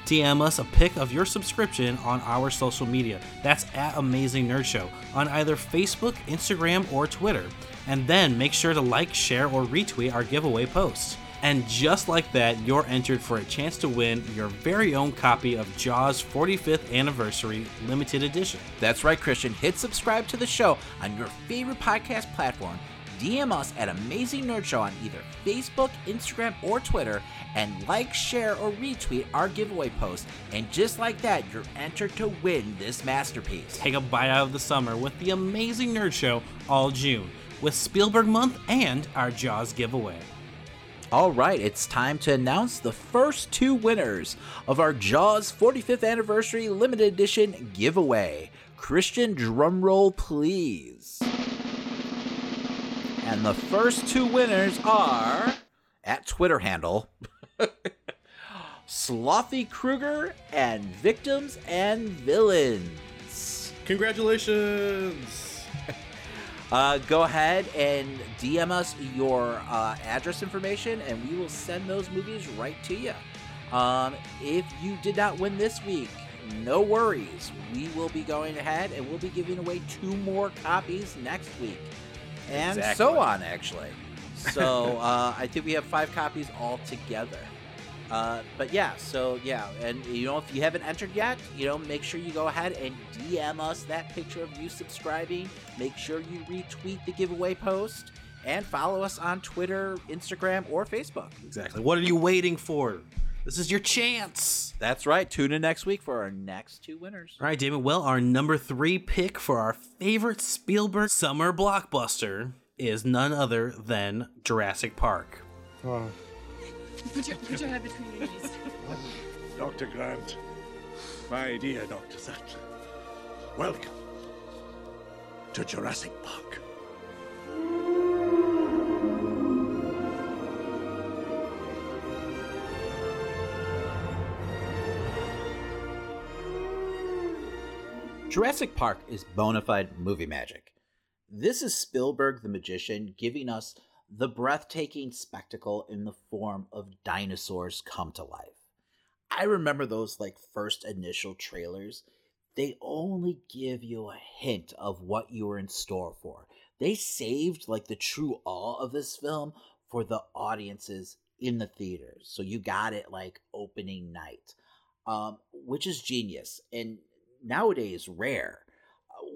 DM us a pic of your subscription on our social media. That's at Amazing Nerd Show on either Facebook, Instagram, or Twitter. And then make sure to like, share, or retweet our giveaway posts. And just like that, you're entered for a chance to win your very own copy of Jaws 45th Anniversary Limited Edition. That's right, Christian. Hit subscribe to the show on your favorite podcast platform. DM us at Amazing Nerd Show on either Facebook, Instagram, or Twitter, and like, share, or retweet our giveaway post. And just like that, you're entered to win this masterpiece. Take a bite out of the summer with the Amazing Nerd Show all June, with Spielberg Month and our Jaws giveaway. All right, it's time to announce the first two winners of our Jaws 45th Anniversary Limited Edition giveaway. Christian, drumroll, please. And the first two winners are at Twitter handle Slothy Kruger and Victims and Villains. Congratulations! Uh, go ahead and DM us your uh, address information, and we will send those movies right to you. Um, if you did not win this week, no worries. We will be going ahead and we'll be giving away two more copies next week, and Exactly. so on. Actually, so uh, I think we have five copies all together. Uh, but yeah, so yeah, and you know, if you haven't entered yet, you know, make sure you go ahead and DM us that picture of you subscribing. Make sure you retweet the giveaway post and follow us on Twitter, Instagram, or Facebook. Exactly. What are you waiting for? This is your chance. That's right. Tune in next week for our next two winners. All right, David. Well, our number three pick for our favorite Spielberg summer blockbuster is none other than Jurassic Park. Put your, put your head between your knees. Dr. Grant, my dear Dr. Sattler, welcome to Jurassic Park. Jurassic Park is bona fide movie magic. This is Spielberg the magician giving us the breathtaking spectacle in the form of dinosaurs come to life. I remember those like first initial trailers. They only give you a hint of what you were in store for. They saved like the true awe of this film for the audiences in the theaters. So you got it like opening night. Um, which is genius and nowadays rare.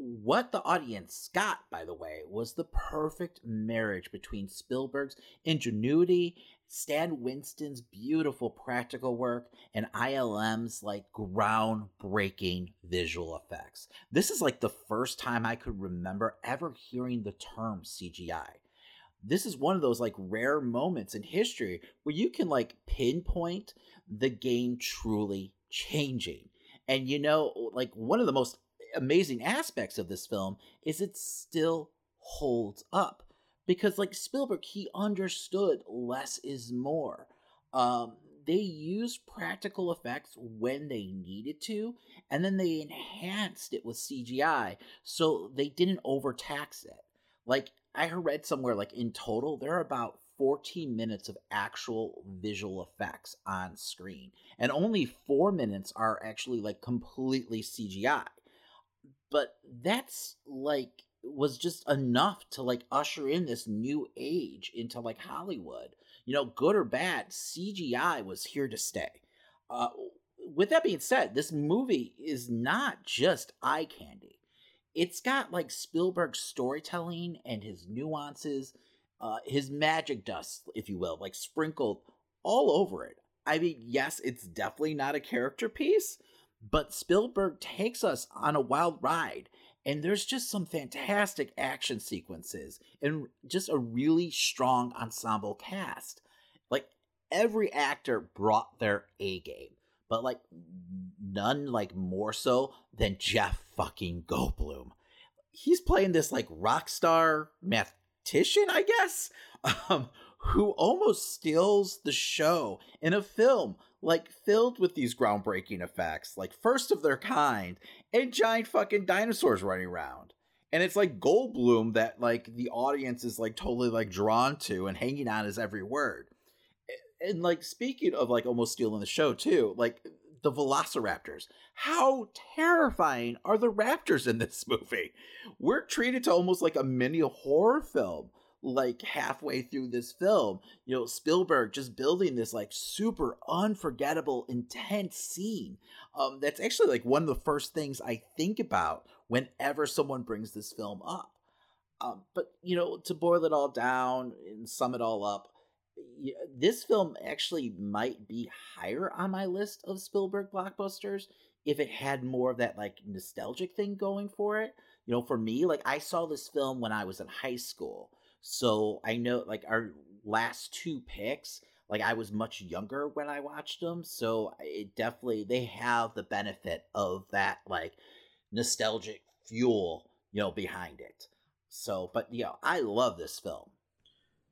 What the audience got, by the way, was the perfect marriage between Spielberg's ingenuity, Stan Winston's beautiful practical work, and ILM's like groundbreaking visual effects. This is like the first time I could remember ever hearing the term CGI this is one of those like rare moments in history where you can like pinpoint the game truly changing. And you know, like one of the most amazing aspects of this film is it still holds up because like Spielberg he understood less is more. Um they used practical effects when they needed to and then they enhanced it with CGI so they didn't overtax it. Like I read somewhere like in total there are about 14 minutes of actual visual effects on screen and only 4 minutes are actually like completely CGI. But that's like was just enough to like usher in this new age into like Hollywood. You know, good or bad, CGI was here to stay. Uh with that being said, this movie is not just eye candy it's got like Spielberg's storytelling and his nuances, uh, his magic dust, if you will, like sprinkled all over it. I mean, yes, it's definitely not a character piece, but Spielberg takes us on a wild ride, and there's just some fantastic action sequences and just a really strong ensemble cast. Like every actor brought their A game but like none like more so than Jeff fucking Goldblum. He's playing this like rock star mathematician, I guess, um, who almost steals the show in a film like filled with these groundbreaking effects, like first of their kind, and giant fucking dinosaurs running around. And it's like Goldblum that like the audience is like totally like drawn to and hanging on his every word and like speaking of like almost stealing the show too, like the Velociraptors. How terrifying are the raptors in this movie? We're treated to almost like a mini horror film. Like halfway through this film, you know, Spielberg just building this like super unforgettable, intense scene. Um, that's actually like one of the first things I think about whenever someone brings this film up. Um, but you know, to boil it all down and sum it all up, this film actually might be higher on my list of Spielberg blockbusters if it had more of that like nostalgic thing going for it. You know, for me, like I saw this film when I was in high school. So I know like our last two picks, like I was much younger when I watched them, so it definitely they have the benefit of that like nostalgic fuel, you know, behind it. So, but yeah, I love this film.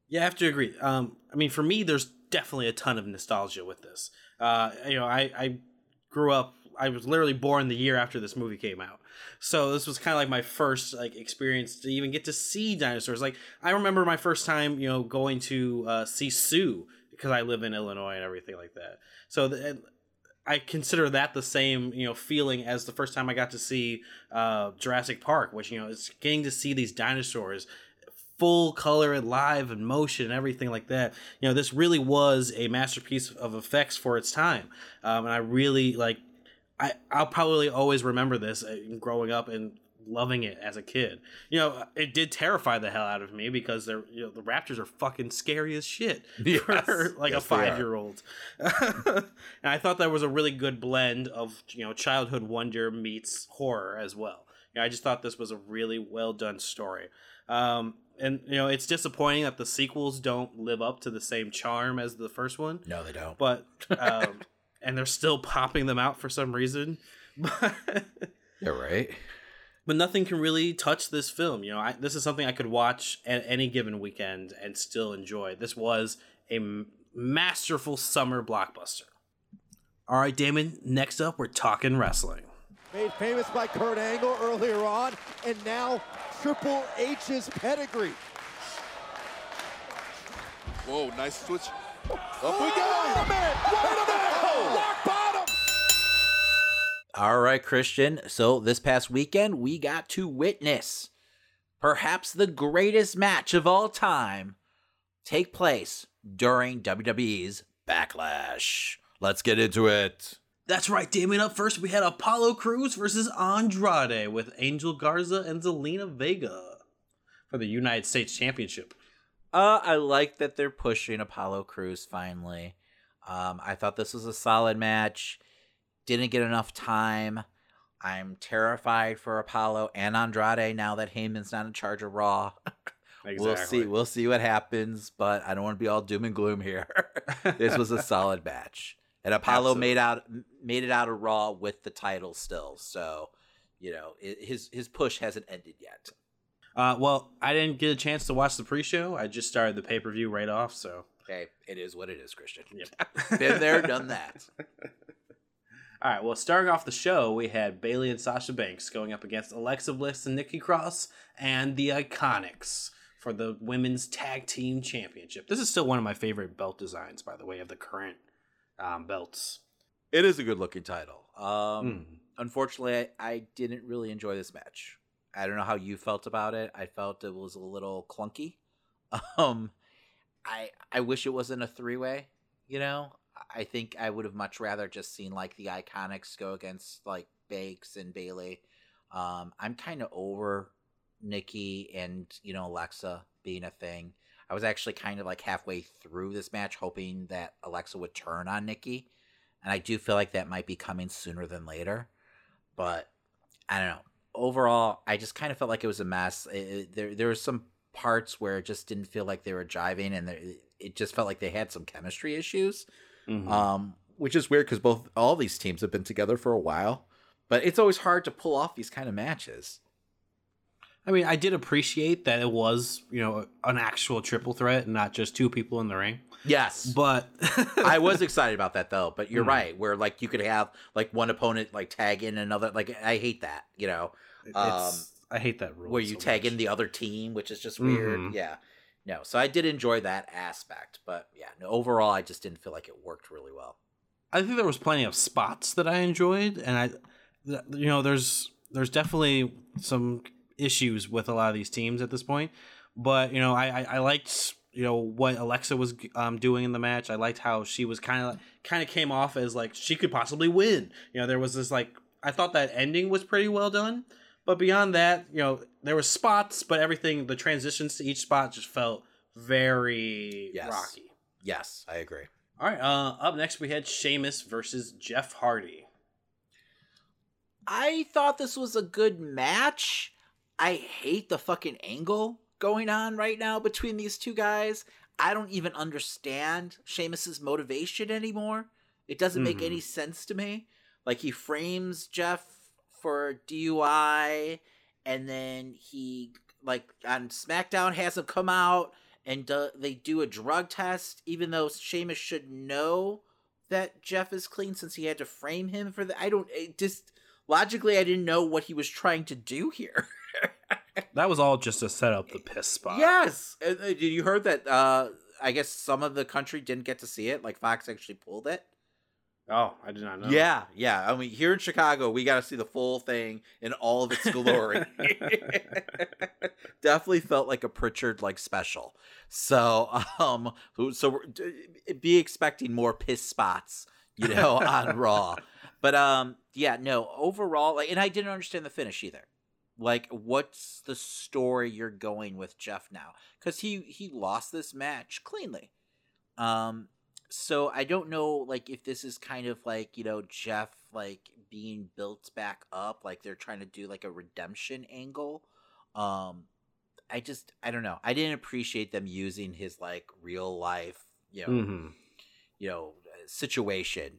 Yeah, I have to agree. Um, I mean, for me, there's definitely a ton of nostalgia with this. Uh, you know, I, I grew up. I was literally born the year after this movie came out, so this was kind of like my first like experience to even get to see dinosaurs. Like I remember my first time, you know, going to uh, see Sue because I live in Illinois and everything like that. So the, I consider that the same you know feeling as the first time I got to see uh, Jurassic Park, which you know is getting to see these dinosaurs full color and live and motion and everything like that. You know, this really was a masterpiece of effects for its time, um, and I really like. I I'll probably always remember this uh, growing up and loving it as a kid. You know, it did terrify the hell out of me because they're you know the Raptors are fucking scary as shit Yes. for like Yes, a five year old. and I thought that was a really good blend of you know childhood wonder meets horror as well. You know, I just thought this was a really well done story. Um, and you know, it's disappointing that the sequels don't live up to the same charm as the first one. No, they don't. But um, and they're still popping them out for some reason. But You're right. but nothing can really touch this film. You know, I, this is something I could watch at any given weekend and still enjoy. This was a m- masterful summer blockbuster. All right, Damon. Next up, we're talking wrestling. Made famous by Kurt Angle earlier on, and now Triple H's pedigree. Whoa, nice switch. Up we go! Wait a minute! Wait a minute! Rock bottom! All right, Christian. So this past weekend, we got to witness perhaps the greatest match of all time take place during WWE's Backlash. Let's get into it. That's right, Damon. Up first, we had Apollo Crews versus Andrade with Angel Garza and Zelina Vega for the United States Championship. Uh, I like that they're pushing Apollo Crews finally. Um, I thought this was a solid match. Didn't get enough time. I'm terrified for Apollo and Andrade now that Heyman's not in charge of Raw. We'll see. We'll see what happens, but I don't want to be all doom and gloom here. this was a solid match, and Apollo Absolutely. made out made it out of Raw with the title still. So, you know, it, his his push hasn't ended yet. Uh, well, I didn't get a chance to watch the pre-show. I just started the pay-per-view right off, so Okay, it is what it is, Christian. Yep. Been there, done that. All right. Well, starting off the show, we had Bayley and Sasha Banks going up against Alexa Bliss and Nikki Cross and the Iconics for the Women's Tag Team Championship. This is still one of my favorite belt designs, by the way, of the current um, belts. It is a good looking title. Um, Mm. Unfortunately, I, I didn't really enjoy this match. I don't know how you felt about it. I felt it was a little clunky. Um, I I wish it wasn't a three way. You know, I think I would have much rather just seen like the Iconics go against like Banks and Bayley. Um, I'm kind of over Nikki and you know Alexa being a thing. I was actually kind of like halfway through this match, hoping that Alexa would turn on Nikki, and I do feel like that might be coming sooner than later. But I don't know. Overall, I just kind of felt like it was a mess. It, it- there there were some parts where it just didn't feel like they were jiving, and it just felt like they had some chemistry issues. Mhm. Um, which is weird because both all these teams have been together for a while, but it's always hard to pull off these kind of matches. I mean, I did appreciate that it was, you know, an actual triple threat and not just two people in the ring. Yes, But I was excited about that though. But you're Mhm. right, where like you could have like one opponent like tag in another. Like I hate that, you know. Um, It's, I hate that rule. where you so tag much. in the other team, which is just weird. Mhm. Yeah. No, so I did enjoy that aspect, but yeah, no, overall, I just didn't feel like it worked really well. I think there was plenty of spots that I enjoyed, and I, you know, there's there's definitely some issues with a lot of these teams at this point, but you know, I I, I liked you know what Alexa was um, doing in the match. I liked how she was kind of kind of came off as like she could possibly win. You know, there was this like I thought that ending was pretty well done, but beyond that, you know, there were spots, but everything the transitions to each spot just felt very Yes. rocky. Yes, I agree. All right, uh, up next we had Sheamus versus Jeff Hardy. I thought this was a good match. I hate the fucking angle going on right now between these two guys. I don't even understand Sheamus's motivation anymore. It doesn't make Mhm. any sense to me. Like he frames Jeff for DUI and then he like on SmackDown has him come out and uh, they do a drug test, even though Sheamus should know that Jeff is clean since he had to frame him for the. I don't it just logically, I didn't know what he was trying to do here. that was all just to set up the piss spot. Yes, uh, did you heard that? Uh, I guess some of the country didn't get to see it. Like Fox actually pulled it. Oh, I did not know. Yeah, yeah. I mean, here in Chicago, we got to see the full thing in all of its glory. Definitely felt like a Pritchard like special. So, um, so be expecting more piss spots, you know, on Raw. But um, yeah, no. Overall, like, and I didn't understand the finish either. Like, what's the story you're going with Jeff now? Because he he lost this match cleanly. Um, so I don't know like if this is kind of like you know Jeff like being built back up like they're trying to do like a redemption angle um I just I don't know I didn't appreciate them using his like real life you know mm-hmm. you know situation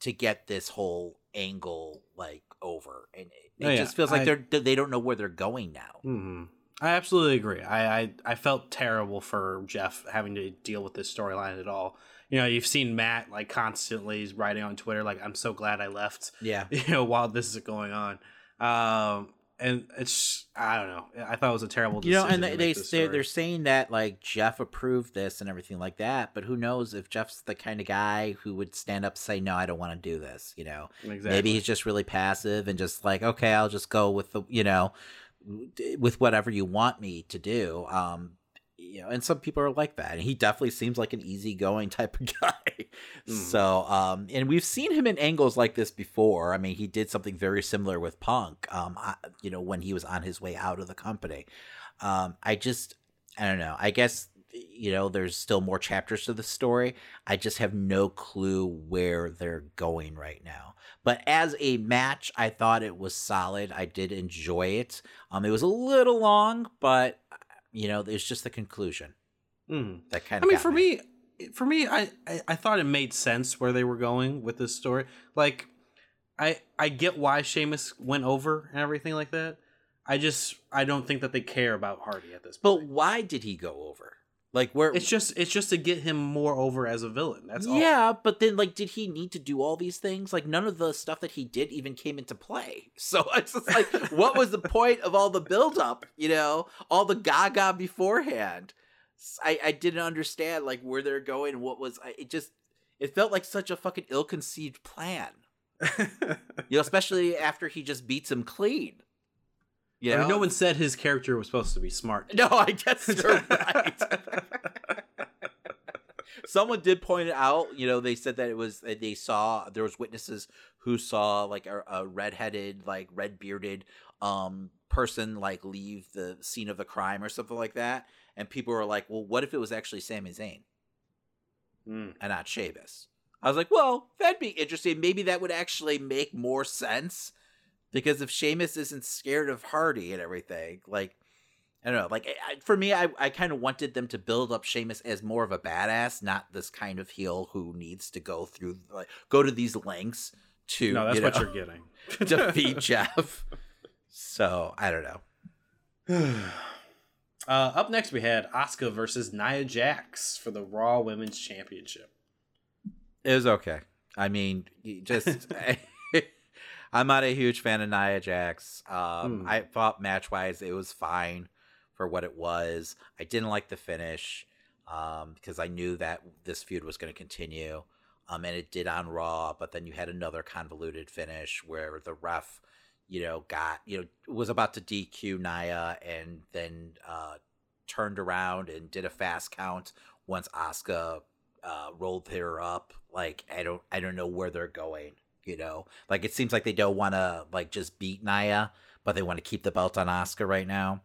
to get this whole angle like over and it, oh, yeah. just feels like I, they're they don't know where they're going now mm-hmm. I absolutely agree. I, I, I felt terrible for Jeff having to deal with this storyline at all you know, you've seen Matt like constantly writing on Twitter like, "I'm so glad I left." Yeah, you know, while this is going on, um, and it's I don't know. I thought it was a terrible. You know, and they, they say they're saying that like Jeff approved this and everything like that, but who knows if Jeff's the kind of guy who would stand up and say, "No, I don't want to do this." You know, exactly. maybe he's just really passive and just like, "Okay, I'll just go with the," you know with whatever you want me to do. Um, you know, and some people are like that. And he definitely seems like an easygoing type of guy. Mm. So, um, and we've seen him in angles like this before. I mean, he did something very similar with Punk, um, you know, when he was on his way out of the company. Um, I just, I don't know. I guess, you know, there's still more chapters to the story. I just have no clue where they're going right now. But as a match, I thought it was solid. I did enjoy it. Um, it was a little long, but you know, it's just the conclusion. Mm. That kind of. I mean, for me. me, for me, I, I I thought it made sense where they were going with this story. Like, I I get why Sheamus went over and everything like that. I just I don't think that they care about Hardy at this point. But why did he go over? Like where it's just it's just to get him more over as a villain. That's all. Yeah, but then like did he need to do all these things? Like none of the stuff that he did even came into play. So it's just like what was the point of all the build up, you know? All the gaga beforehand. I I didn't understand like where they're going what was I, it just it felt like such a fucking ill-conceived plan. you know, especially after he just beats him clean. Yeah, I mean, no one said his character was supposed to be smart. No, I guess you're right. Someone did point it out. You know, they said that it was they saw there was witnesses who saw like a, a redheaded, like red bearded um person like leave the scene of the crime or something like that, and people were like, "Well, what if it was actually Sami Zayn mm. and not Sheamus?" I was like, "Well, that'd be interesting. Maybe that would actually make more sense." Because if Sheamus isn't scared of Hardy and everything, like I don't know, like I, for me, I, I kind of wanted them to build up Sheamus as more of a badass, not this kind of heel who needs to go through like go to these lengths to no, that's you know, what you're getting defeat Jeff. So I don't know. uh, up next, we had Asuka versus Nia Jax for the Raw Women's Championship. It was okay. I mean, just I'm not a huge fan of Nia Jax. Um, hmm. I thought match wise it was fine for what it was. I didn't like the finish um, because I knew that this feud was going to continue. Um, and it did on Raw, but then you had another convoluted finish where the ref, you know, got you know was about to DQ Nia and then uh, turned around and did a fast count once Asuka uh, rolled her up. Like I don't I don't know where they're going. You know, like it seems like they don't want to like just beat Nia, but they want to keep the belt on Asuka right now.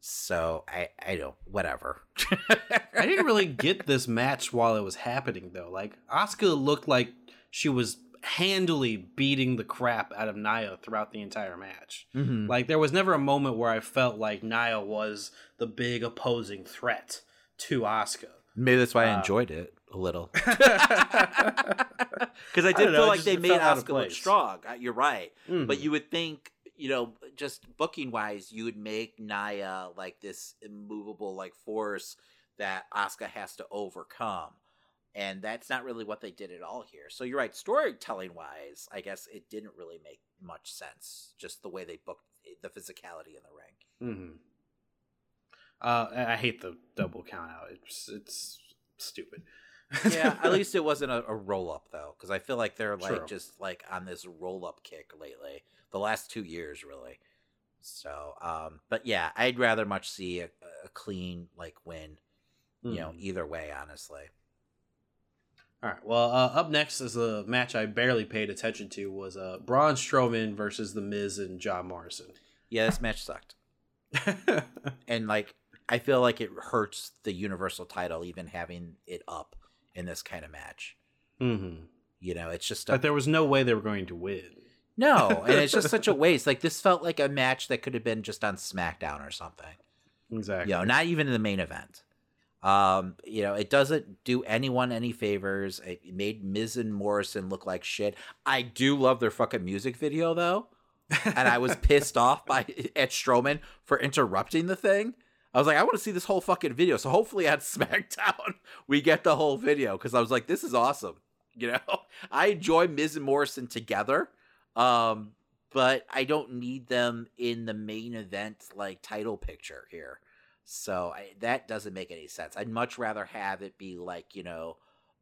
So I I don't whatever. I didn't really get this match while it was happening though. Like Asuka looked like she was handily beating the crap out of Nia throughout the entire match. Mm-hmm. Like there was never a moment where I felt like Nia was the big opposing threat to Asuka. Maybe that's why uh, I enjoyed it a little because I did I feel like they made Asuka look strong. You're right, mm-hmm. but you would think you know just booking wise, you would make Nia like this immovable like force that Asuka has to overcome. And that's not really what they did at all here. So you're right, storytelling wise, I guess it didn't really make much sense. Just the way they booked the physicality in the ring. Mm-hmm. Uh, I hate the double count out. It's it's stupid. Yeah, at least it wasn't a, a roll up though, because I feel like they're like True. just like on this roll up kick lately. The last two years, really. So, um, but yeah, I'd rather much see a, a clean like win. You know, Mhm. either way, honestly. All right. Well, uh, up next is a match I barely paid attention to was uh, Braun Strowman versus The Miz and John Morrison. Yeah, this match sucked. and like, I feel like it hurts the Universal title even having it up in this kind of match. Mm-hmm. You know, it's just a, But there was no way they were going to win. no, and it's just such a waste. Like this felt like a match that could have been just on SmackDown or something. Exactly. You know, not even in the main event. Um, you know, it doesn't do anyone any favors. It made Miz and Morrison look like shit. I do love their fucking music video though. and I was pissed off by at Strowman for interrupting the thing. I was like, I want to see this whole fucking video. So hopefully at SmackDown we get the whole video because I was like, this is awesome. You know, I enjoy Miz and Morrison together, um, but I don't need them in the main event like title picture here. So I, that doesn't make any sense. I'd much rather have it be like you know,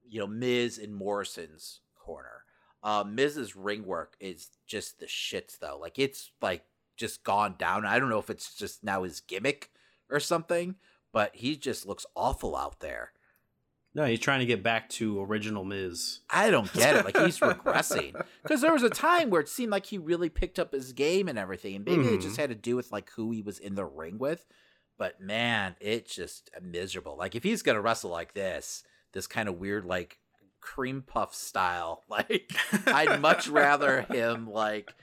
you know, Miz and Morrison's corner. Uh, Miz's ring work is just the shits though. Like it's like just gone down. I don't know if it's just now his gimmick or something, but he just looks awful out there. No, he's trying to get back to original Miz. I don't get it. Like he's regressing because there was a time where it seemed like he really picked up his game and everything. And maybe it mm-hmm. just had to do with like who he was in the ring with. But man, it's just uh, miserable. Like if he's gonna wrestle like this, this kind of weird like cream puff style, like I'd much rather him like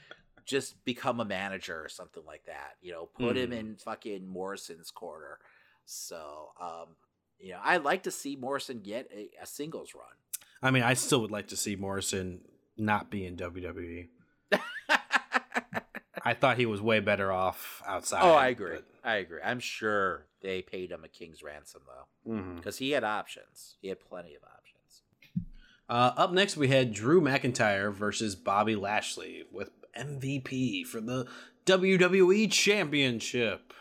just become a manager or something like that. You know, put him Mhm. in fucking Morrison's corner. So, um, you know, I'd like to see Morrison get a, a singles run. I mean, I still would like to see Morrison not be in WWE. I thought he was way better off outside. Oh, I agree. I agree. I'm sure they paid him a king's ransom though, because he had options. He had plenty of options. Uh, up next, we had Drew McIntyre versus Bobby Lashley with MVP for the WWE Championship.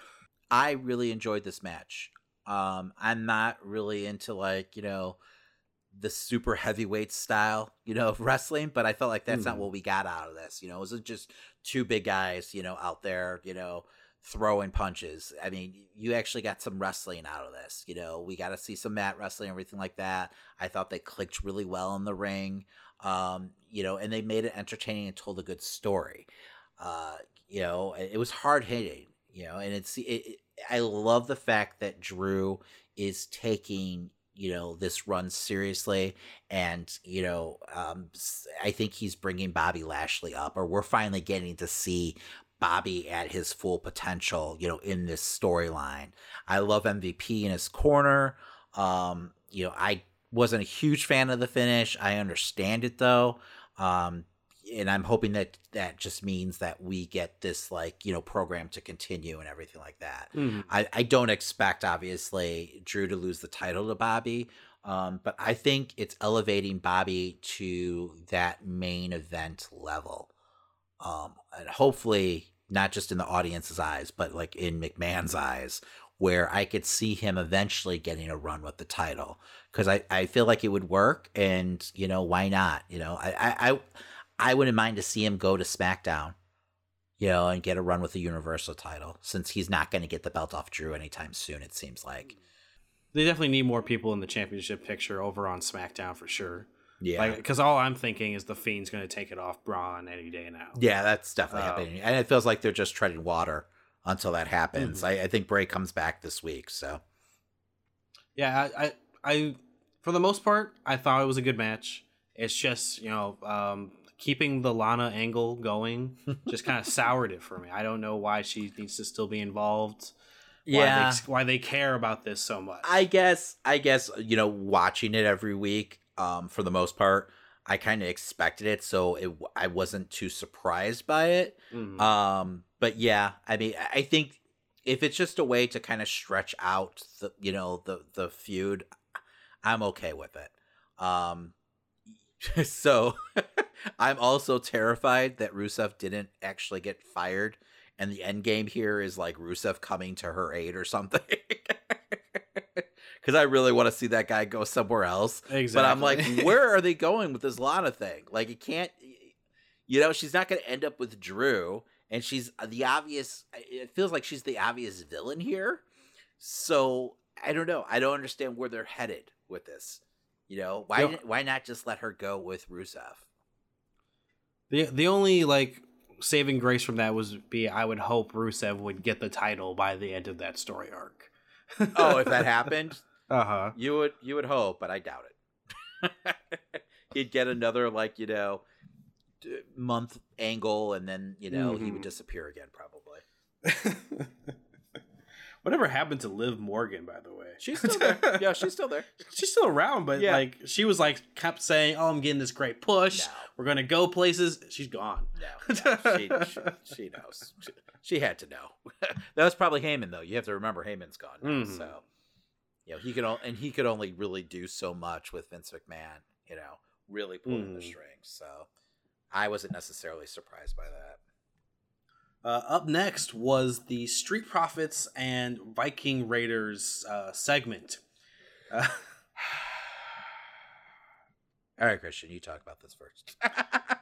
I really enjoyed this match. Um, I'm not really into like you know the super heavyweight style, you know, of wrestling, but I felt like that's not Mhm. what we got out of this. You know, it wasn't just two big guys, you know, out there, you know, throwing punches. I mean, you actually got some wrestling out of this. You know, we got to see some mat wrestling, everything like that. I thought they clicked really well in the ring. Um, you know, and they made it entertaining and told a good story. Uh, you know, it was hard hitting. You know, and it's it, it, I love the fact that Drew is taking you know this run seriously and you know um I think he's bringing bobby lashley up or we're finally getting to see bobby at his full potential you know in this storyline i love mvp in his corner um you know i wasn't a huge fan of the finish. I understand it though. Um and i'm hoping that that just means that we get this like you know program to continue and everything like that. Mhm. I, I don't expect obviously Drew to lose the title to Bobby, um, but I think it's elevating Bobby to that main event level, um, and hopefully not just in the audience's eyes, but like in McMahon's eyes, where I could see him eventually getting a run with the title because I, I feel like it would work, and you know why not? You know I I I, I wouldn't mind to see him go to SmackDown you know, and get a run with the Universal title since he's not going to get the belt off Drew anytime soon, it seems like. They definitely need more people in the championship picture over on SmackDown for sure. Yeah. because all I'm thinking is the Fiend's going to take it off Braun any day now. Yeah, that's definitely Oh. happening. And it feels like they're just treading water until that happens. Mhm. I, I think Bray comes back this week, so. Yeah, I, I, I, for the most part, I thought it was a good match. It's just you know, um, keeping the Lana angle going just kind of soured it for me. I don't know why she needs to still be involved. Why Yeah. they, why they care about this so much. I guess, I guess, you know, watching it every week, um, for the most part, I kind of expected it, so it, I wasn't too surprised by it. Mhm. Um, but yeah, I mean, I- think if it's just a way to kind of stretch out the you know the the feud, I'm okay with it. Um, so I'm also terrified that Rusev didn't actually get fired, and the end game here is like Rusev coming to her aid or something. Because I really want to see that guy go somewhere else. Exactly. But I'm like, where are they going with this Lana thing? Like, it can't. You know, she's not going to end up with Drew, and she's the obvious. It feels like she's the obvious villain here. So I don't know. I don't understand where they're headed with this. You know, why why not just let her go with Rusev? The the only like saving grace from that was be I would hope Rusev would get the title by the end of that story arc. Oh, if that happened, Uh huh. you would you would hope, but I doubt it. He'd get another like you know month angle, and then you know he Mhm. would disappear again, probably. Whatever happened to Liv Morgan, by the way? She's still there. Yeah, she's still there. She's still around, but Yeah. like she was like kept saying, "Oh, I'm getting this great push. No. We're gonna go places." She's gone. No, no, she, she, she knows. She, she had to know. that was probably Heyman, though. You have to remember Heyman's gone, now, Mhm. so you know he could, o- and he could only really do so much with Vince McMahon. You know, really pulling the Mhm. strings. So I wasn't necessarily surprised by that. Uh, up next was the Street Profits and Viking Raiders uh, segment. Uh, All right, Christian, you talk about this first.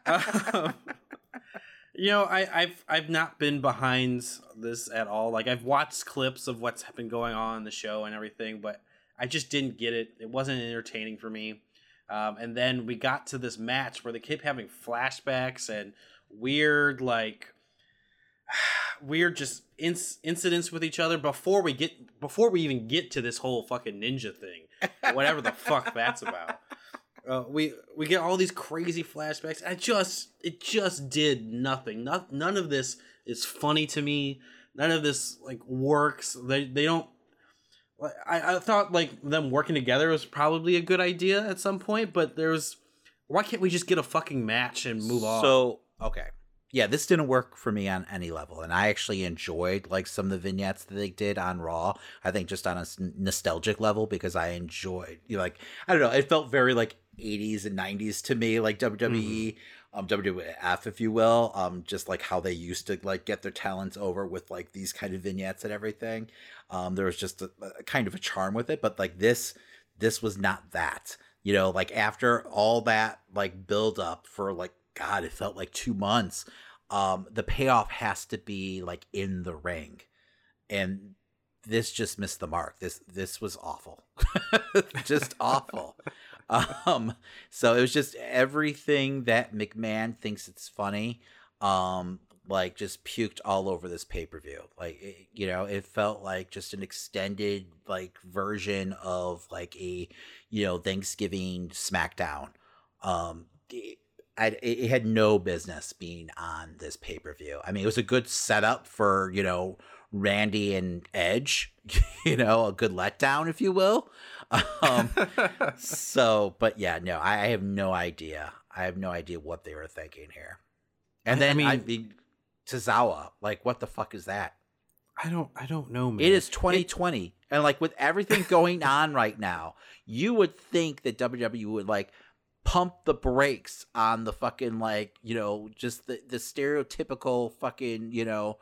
um, you know, I, I've I've not been behind this at all. Like I've watched clips of what's been going on in the show and everything, but I just didn't get it. It wasn't entertaining for me. Um, and then we got to this match where they kept having flashbacks and weird like weird just inc- incidents with each other before we get before we even get to this whole fucking ninja thing whatever the fuck that's about. Uh, we we get all these crazy flashbacks. I just it just did nothing. Not, none of this is funny to me. None of this like works. They they don't I, I thought like them working together was probably a good idea at some point but there's why can't we just get a fucking match and move on So okay, yeah, this didn't work for me on any level, and I actually enjoyed like some of the vignettes that they did on Raw. I think just on a nostalgic level because I enjoyed, you know, like I don't know, it felt very like 80s and 90s to me, like WWE. Um, WWF, if you will, um, just like how they used to like get their talents over with like these kind of vignettes and everything. Um, there was just a, a kind of a charm with it, but like this, this was not that. You know, like after all that like build up for like God, it felt like two months. Um, the payoff has to be like in the ring, and this just missed the mark. This this was awful, just awful. Um, so it was just everything that McMahon thinks it's funny. Um, like just puked all over this pay per view. Like it, you know, it felt like just an extended like version of like a you know Thanksgiving SmackDown. Um, it, I, it had no business being on this pay per view. I mean, it was a good setup for you know Randy and Edge, you know, a good letdown, if you will. Um, so, but yeah, no, I, I have no idea. I have no idea what they were thinking here. And I- I then I mean- mean, Tozawa, like, what the fuck is that? i don't i don't know man It is 2020, and like with everything going on right now, you would think that WWE would like pump the brakes on the fucking like you know just the the stereotypical fucking you know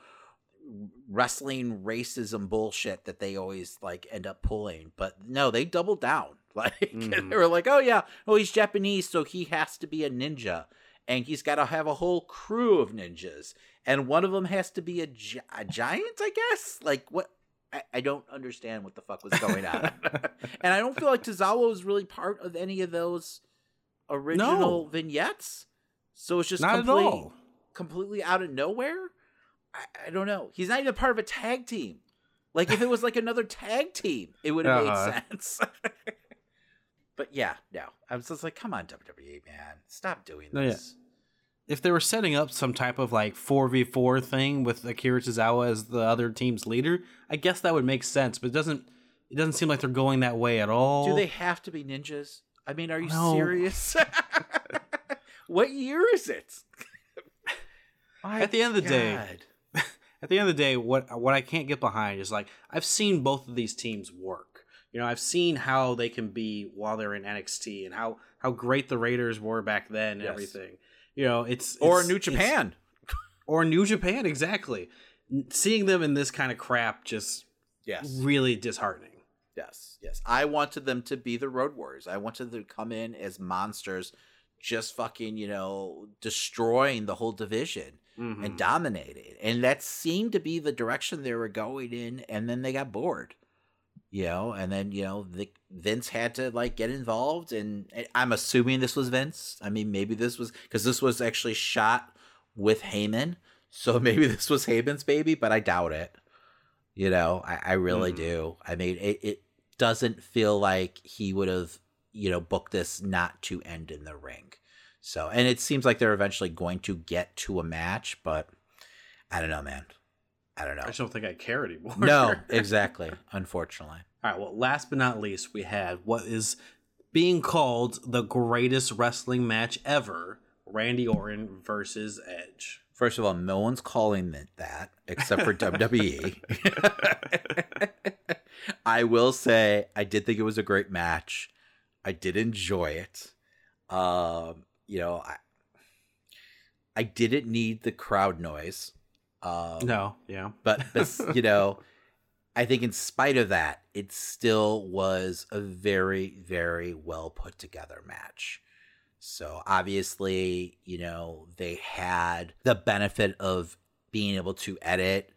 wrestling racism bullshit that they always like end up pulling. But no, they doubled down. Like Mhm. they were like, oh yeah, oh he's Japanese, so he has to be a ninja. And he's got to have a whole crew of ninjas, and one of them has to be a, gi- a giant, I guess. Like what? I, I don't understand what the fuck was going on, and I don't feel like Tozawa was really part of any of those original No. vignettes. So it's just Not at all. completely out of nowhere. I, I don't know. He's not even part of a tag team. Like if it was like another tag team, it would have Uh-huh. made sense. but yeah, no. I was just like, come on, WWE, man, stop doing No, yeah. If they were setting up some type of like 4v4 thing with Akira Tozawa as the other team's leader, I guess that would make sense, but it doesn't it doesn't seem like they're going that way at all. Do they have to be ninjas? I mean, are you No. serious? what year is it? At the end of the day, at the end of the day, what what I can't get behind is like I've seen both of these teams work. You know, I've seen how they can be while they're in NXT and how how great the Raiders were back then and Yes. everything. You know, it's, Or it's- New Japan. or New Japan exactly. Seeing them in this kind of crap just Yes. really disheartening. Yes, yes. I wanted them to be the Road Warriors. I wanted them to come in as monsters, just fucking, you know, destroying the whole division Mhm. and dominating. And that seemed to be the direction they were going in. And then they got bored, you know. And then you know, the, Vince had to like get involved. And and I'm assuming this was Vince. I mean, maybe this was because this was actually shot with Heyman. So maybe this was Heyman's baby, but I doubt it. You know, I, I really Mhm. do. I mean, it, it doesn't feel like he would have, you know, booked this not to end in the ring. So, and it seems like they're eventually going to get to a match, but I don't know, man. I don't know. I just don't think I care anymore. No, exactly. Unfortunately. All right. Well, last but not least, we had what is being called the greatest wrestling match ever: Randy Orton versus Edge. First of all, no one's calling it that except for WWE. I will say I did think it was a great match. I did enjoy it. Um, you know, I I didn't need the crowd noise. Um, No, yeah, but, but you know, I think in spite of that, it still was a very, very well put together match. So obviously, you know, they had the benefit of being able to edit,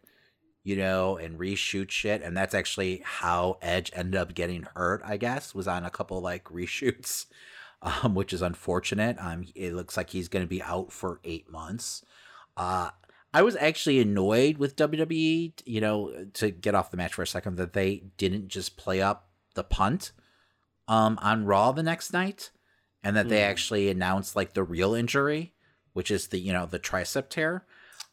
you know, and reshoot shit. And that's actually how Edge ended up getting hurt, I guess, was on a couple like reshoots, um, which is unfortunate. Um, it looks like he's going to be out for eight months. Uh, I was actually annoyed with WWE, you know, to get off the match for a second, that they didn't just play up the punt um, on Raw the next night, and that they Hmm. actually announced like the real injury, which is the you know the tricep tear.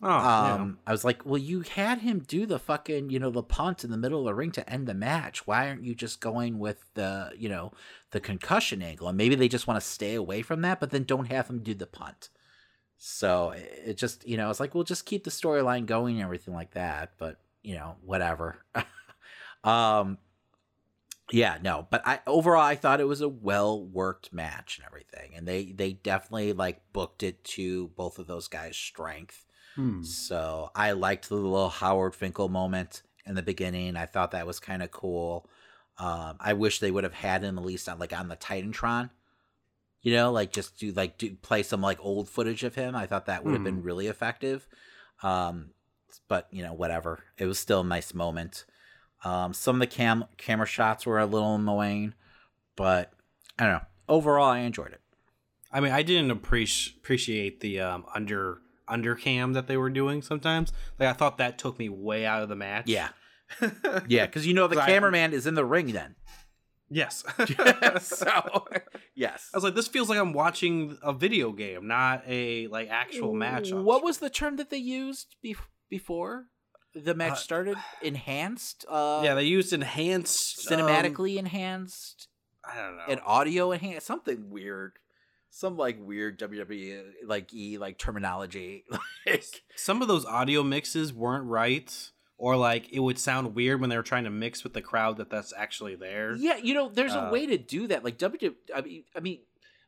Oh, yeah. um, I was like, well, you had him do the fucking you know the punt in the middle of the ring to end the match. Why aren't you just going with the you know the concussion angle? And maybe they just want to stay away from that, but then don't have him do the punt. So it just, you know, it's like we'll just keep the storyline going and everything like that, but you know, whatever. um yeah, no, but I overall I thought it was a well worked match and everything. And they they definitely like booked it to both of those guys' strength. Hmm. So I liked the little Howard Finkel moment in the beginning. I thought that was kind of cool. Um, I wish they would have had him at least on like on the Titantron. You know, like just do like do play some like old footage of him. I thought that would have been really effective. Um, but you know, whatever. It was still a nice moment. Um, some of the cam camera shots were a little annoying, but I don't know. Overall, I enjoyed it. I mean, I didn't appreciate appreciate the um, under undercam that they were doing sometimes. Like I thought that took me way out of the match. Yeah, yeah, because you know the 'Cause I- cameraman is in the ring then. Yes. so yes. I was like, this feels like I'm watching a video game, not a like actual match. on What was the term that they used be- before the match Uh, started? Enhanced. Uh, yeah, they used enhanced um, cinematically enhanced I don't know. and audio enhanced. Something weird. Some like weird WWE like e like terminology. like Some of those audio mixes weren't right, or like it would sound weird when they were trying to mix with the crowd that that's actually there. Yeah, you know, there's a Uh, way to do that. Like WWE, I mean, I mean,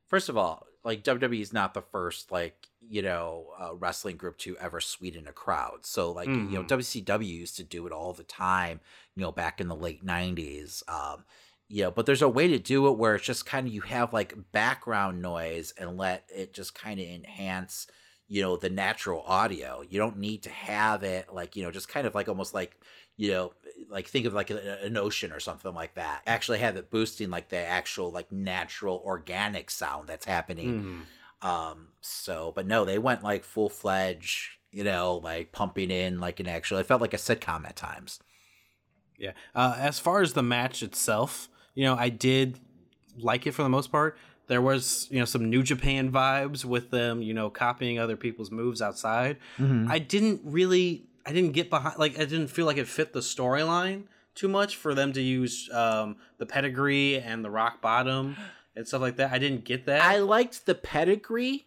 first of all, like WWE is not the first like you know uh, wrestling group to ever sweeten a crowd. So like you know. WCW used to do it all the time. You know, back in the late '90s. Um, you know, but there's a way to do it where it's just kind of you have like background noise and let it just kind of enhance you know the natural audio you don't need to have it like you know just kind of like almost like you know like think of like a, an ocean or something like that actually have it boosting like the actual like natural organic sound that's happening Mhm. um so but no they went like full-fledged you know like pumping in like an actual it felt like a sitcom at times Yeah. Uh, as far as the match itself, you know, I did like it for the most part. There was, you know, some New Japan vibes with them, you know, copying other people's moves outside. Mhm. I didn't really, I didn't get behind, like, I didn't feel like it fit the storyline too much for them to use um, the pedigree and the rock bottom and stuff like that. I didn't get that. i liked the pedigree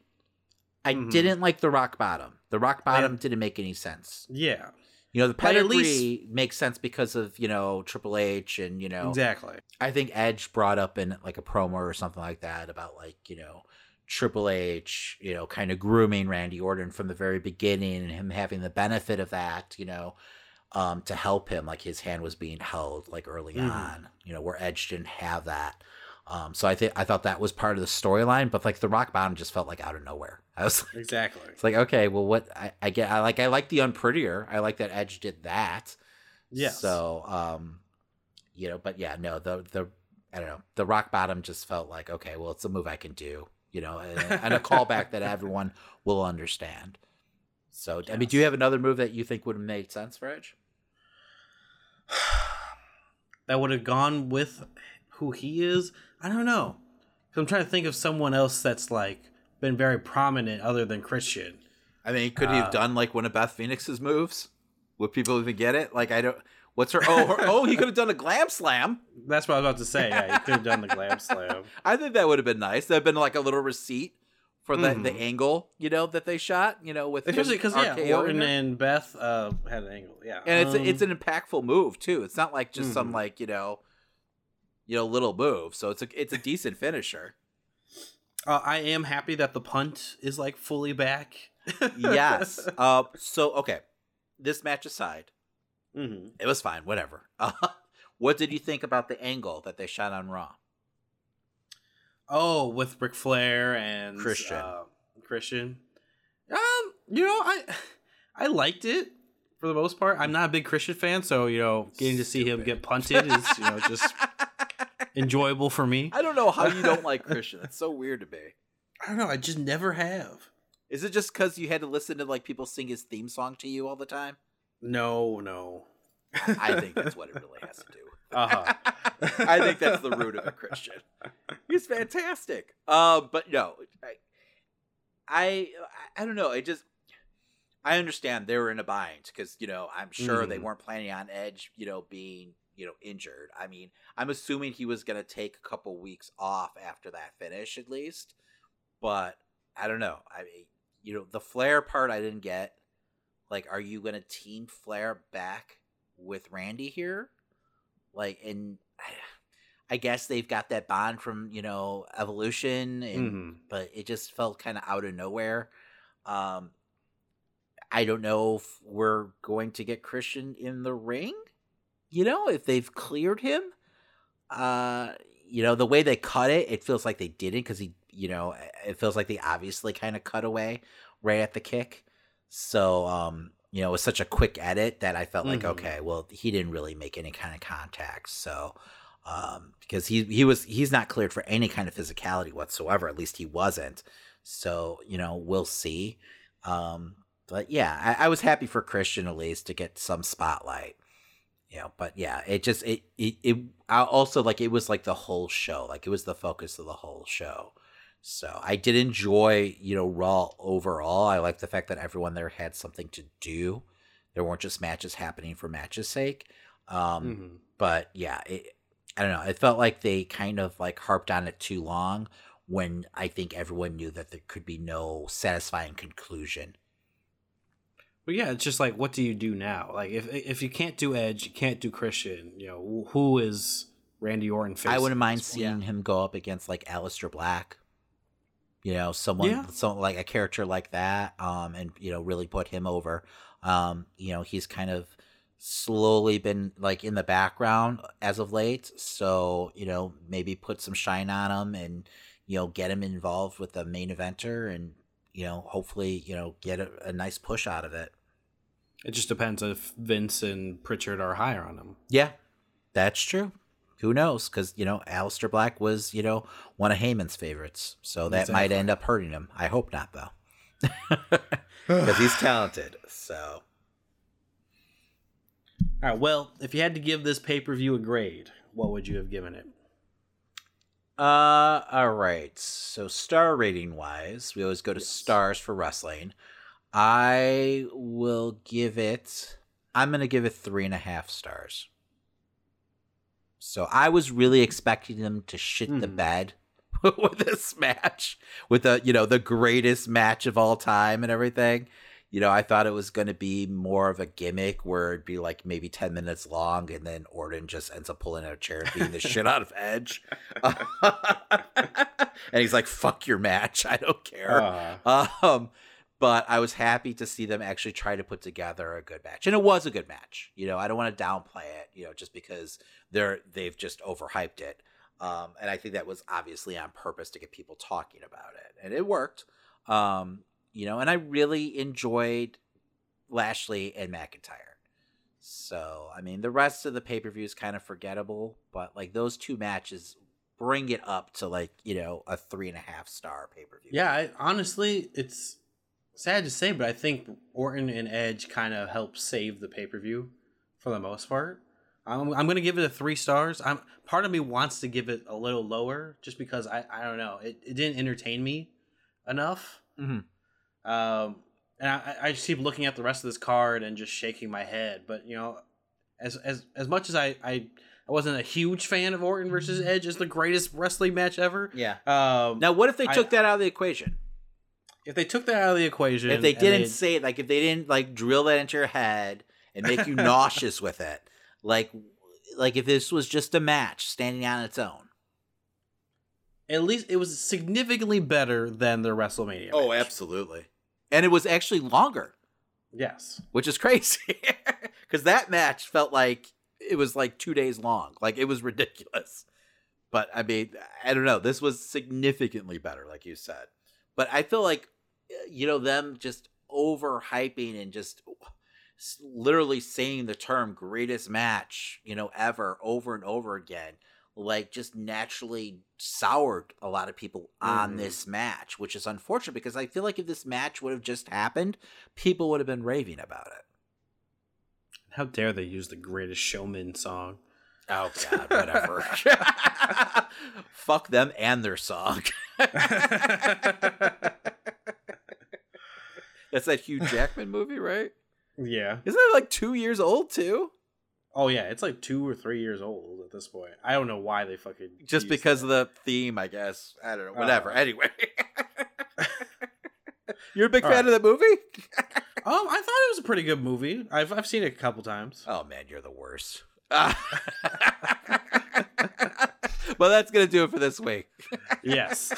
i Mhm. didn't like the rock bottom the rock bottom didn't make any sense yeah. You know, the pedigree least- makes sense because of you know Triple H and you know Exactly. I think Edge brought up in like a promo or something like that about like you know Triple H, you know, kind of grooming Randy Orton from the very beginning and him having the benefit of that, you know, um, to help him. Like his hand was being held like early Mhm. on, you know, where Edge didn't have that. Um, so I think I thought that was part of the storyline, but like the rock bottom just felt like out of nowhere. I was like, Exactly. it's like okay, well, what I, I get, I like, I like the unprettier. I like that Edge did that. Yes. So, um, you know, but yeah, no, the the I don't know, the rock bottom just felt like okay, well, it's a move I can do, you know, and, and a callback that everyone will understand. So, I mean, do you have another move that you think would have made sense for Edge? that would have gone with who he is. I don't know. I'm trying to think of someone else that's like been very prominent other than Christian. I mean, could he Uh, have done like one of Beth Phoenix's moves? Would people even get it? Like, I don't. What's her? Oh, her, oh, he could have done a glam slam. That's what I was about to say. Yeah, he could have done the glam slam. I think that would have been nice. That'd been like a little receipt for the, the Mhm. angle, you know, that they shot, you know, with Especially because yeah, Orton and Beth uh, had an angle. Yeah, and it's Um, it's an impactful move too. It's not like just some Mhm. like you know, you know, little move. So it's a it's a decent finisher. uh, I am happy that the punt is like fully back. yes. Uh, so okay, this match aside, hmm it was fine. Whatever. Uh, what did you think about the angle that they shot on Raw? Oh, with Ric Flair and Christian. uh, Christian. Um, you know, I I liked it for the most part. I'm not a big Christian fan, so you know, getting to see him get punted is you know just enjoyable for me. I don't know how you don't like Christian. It's so weird to me. I don't know. I just never have. Is it just because you had to listen to like people sing his theme song to you all the time? No, no. I think that's what it really has to do. Uh huh. I think that's the root of it, Christian. He's fantastic. Uh, but no, I, I, I don't know. I just, I understand they were in a bind because you know I'm sure they Mhm. weren't planning on Edge, you know, being you know injured. I mean, I'm assuming he was gonna take a couple weeks off after that finish at least. But I don't know. I mean, you know, the Flair part I didn't get. Like, are you gonna team Flair back with Randy here? Like, and I, guess they've got that bond from you know Evolution, and Mhm. but it just felt kind of out of nowhere. Um, I don't know if we're going to get Christian in the ring. You know, if they've cleared him. Uh, you know, the way they cut it, it feels like they didn't because he, you know, it feels like they obviously kind of cut away right at the kick. So, um, you know, it was such a quick edit that I felt like, Mhm. okay, well, he didn't really make any kind of contact. So, um, because he he was he's not cleared for any kind of physicality whatsoever. At least he wasn't. So, you know, we'll see. Um, but yeah, I, I was happy for Christian at least to get some spotlight. You know, but yeah, it just it it, it I also like it was like the whole show, like it was the focus of the whole show. So I did enjoy, you know, Raw overall. I like the fact that everyone there had something to do. There weren't just matches happening for matches' sake. Um, Mhm. But yeah, it, I don't know. It felt like they kind of like harped on it too long when I think everyone knew that there could be no satisfying conclusion. But yeah, it's just like, what do you do now? Like, if if you can't do Edge, you can't do Christian. You know, who is Randy Orton? Facing I wouldn't mind seeing him go up against like Aleister Black. You know, someone, Yeah. some like a character like that, um, and you know, really put him over. Um, you know, he's kind of slowly been like in the background as of late, so you know, maybe put some shine on him and you know, get him involved with the main eventer, and you know, hopefully, you know, get a, a nice push out of it. It just depends if Vince and Pritchard are higher on him. Yeah, that's true. Who knows? Because you know, Aleister Black was you know one of Heyman's favorites, so that might end up hurting him. I hope not, though, because he's talented. So All right. Well, if you had to give this pay per view a grade, what would you have given it? Uh, all right. So star rating wise, we always go to stars for wrestling. I will give it. I'm gonna give it three and a half stars. So I was really expecting them to shit the Mhm. bed with this match, with the you know the greatest match of all time and everything. You know, I thought it was going to be more of a gimmick where it'd be like maybe 10 minutes long and then Orton just ends up pulling out a chair and beating the shit out of Edge. and he's like, fuck your match. I don't care. Uh-huh. Um, but I was happy to see them actually try to put together a good match. And it was a good match. You know, I don't want to downplay it, you know, just because they're they've just overhyped it. Um, and I think that was obviously on purpose to get people talking about it. And it worked. Um, you know, and I really enjoyed Lashley and McIntyre. So, I mean, the rest of the pay per view is kind of forgettable, but like those two matches bring it up to like, you know, a three and a half star pay per view. Yeah, I, honestly, it's sad to say, but I think Orton and Edge kind of helped save the pay per view for the most part. I'm, I'm gonna give it a three stars. I'm part of me wants to give it a little lower just because I, I don't know it, it didn't entertain me enough. Mm-hmm. Um, and I, I just keep looking at the rest of this card and just shaking my head. But you know, as as as much as I I, I wasn't a huge fan of Orton versus Edge as the greatest wrestling match ever. Yeah. Um, now, what if they took I, that out of the equation? If they took that out of the equation, if they didn't say it, like if they didn't like drill that into your head and make you nauseous with it, like like if this was just a match standing on its own. At least it was significantly better than the WrestleMania. Oh, match. absolutely. And it was actually longer. Yes. Which is crazy. Cuz that match felt like it was like 2 days long. Like it was ridiculous. But I mean, I don't know. This was significantly better like you said. But I feel like you know them just overhyping and just literally saying the term greatest match, you know, ever over and over again, like just naturally soured a lot of people on Mm-hmm. this match, which is unfortunate because I feel like if this match would have just happened, people would have been raving about it. How dare they use the greatest showman song? Oh god, whatever. Fuck them and their song. That's that Hugh Jackman movie, right? Yeah. Isn't it like two years old too? Oh yeah, it's like two or three years old at this point. I don't know why they fucking Just because that. of the theme, I guess. I don't know. Whatever. Oh. Anyway. You're a big fan right. of that movie? Um, I thought it was a pretty good movie. I've I've seen it a couple times. Oh man, you're the worst. well, that's gonna do it for this week. yes.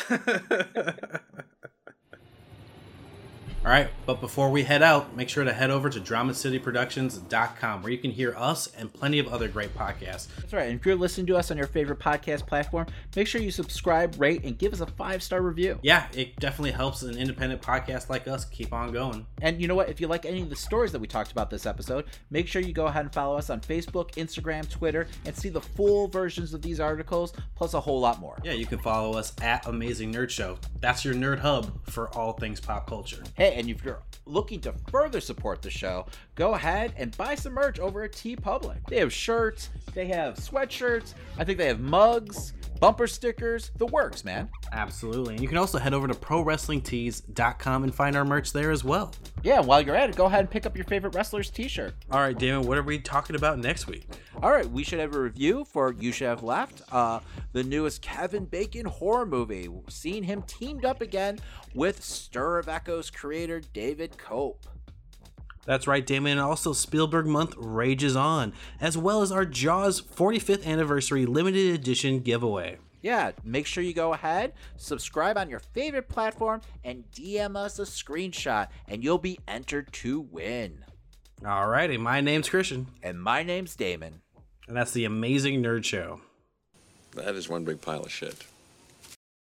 All right, but before we head out, make sure to head over to DramaCityProductions.com where you can hear us and plenty of other great podcasts. That's right. And if you're listening to us on your favorite podcast platform, make sure you subscribe, rate, and give us a five star review. Yeah, it definitely helps an independent podcast like us keep on going. And you know what? If you like any of the stories that we talked about this episode, make sure you go ahead and follow us on Facebook, Instagram, Twitter, and see the full versions of these articles, plus a whole lot more. Yeah, you can follow us at Amazing Nerd Show. That's your nerd hub for all things pop culture. Hey, and if you're looking to further support the show, go ahead and buy some merch over at TeePublic. They have shirts, they have sweatshirts, I think they have mugs, bumper stickers, the works, man. Absolutely. And you can also head over to ProWrestlingTees.com and find our merch there as well. Yeah, while you're at it, go ahead and pick up your favorite wrestler's t shirt. All right, Damon, what are we talking about next week? All right, we should have a review for You Should Have Left, uh, the newest Kevin Bacon horror movie. Seeing him teamed up again with Stir of Echoes creator David Koepp. That's right, Damon. And also, Spielberg Month rages on, as well as our Jaws 45th anniversary limited edition giveaway. Yeah, make sure you go ahead, subscribe on your favorite platform, and DM us a screenshot, and you'll be entered to win. Alrighty, my name's Christian. And my name's Damon. And that's the Amazing Nerd Show. That is one big pile of shit.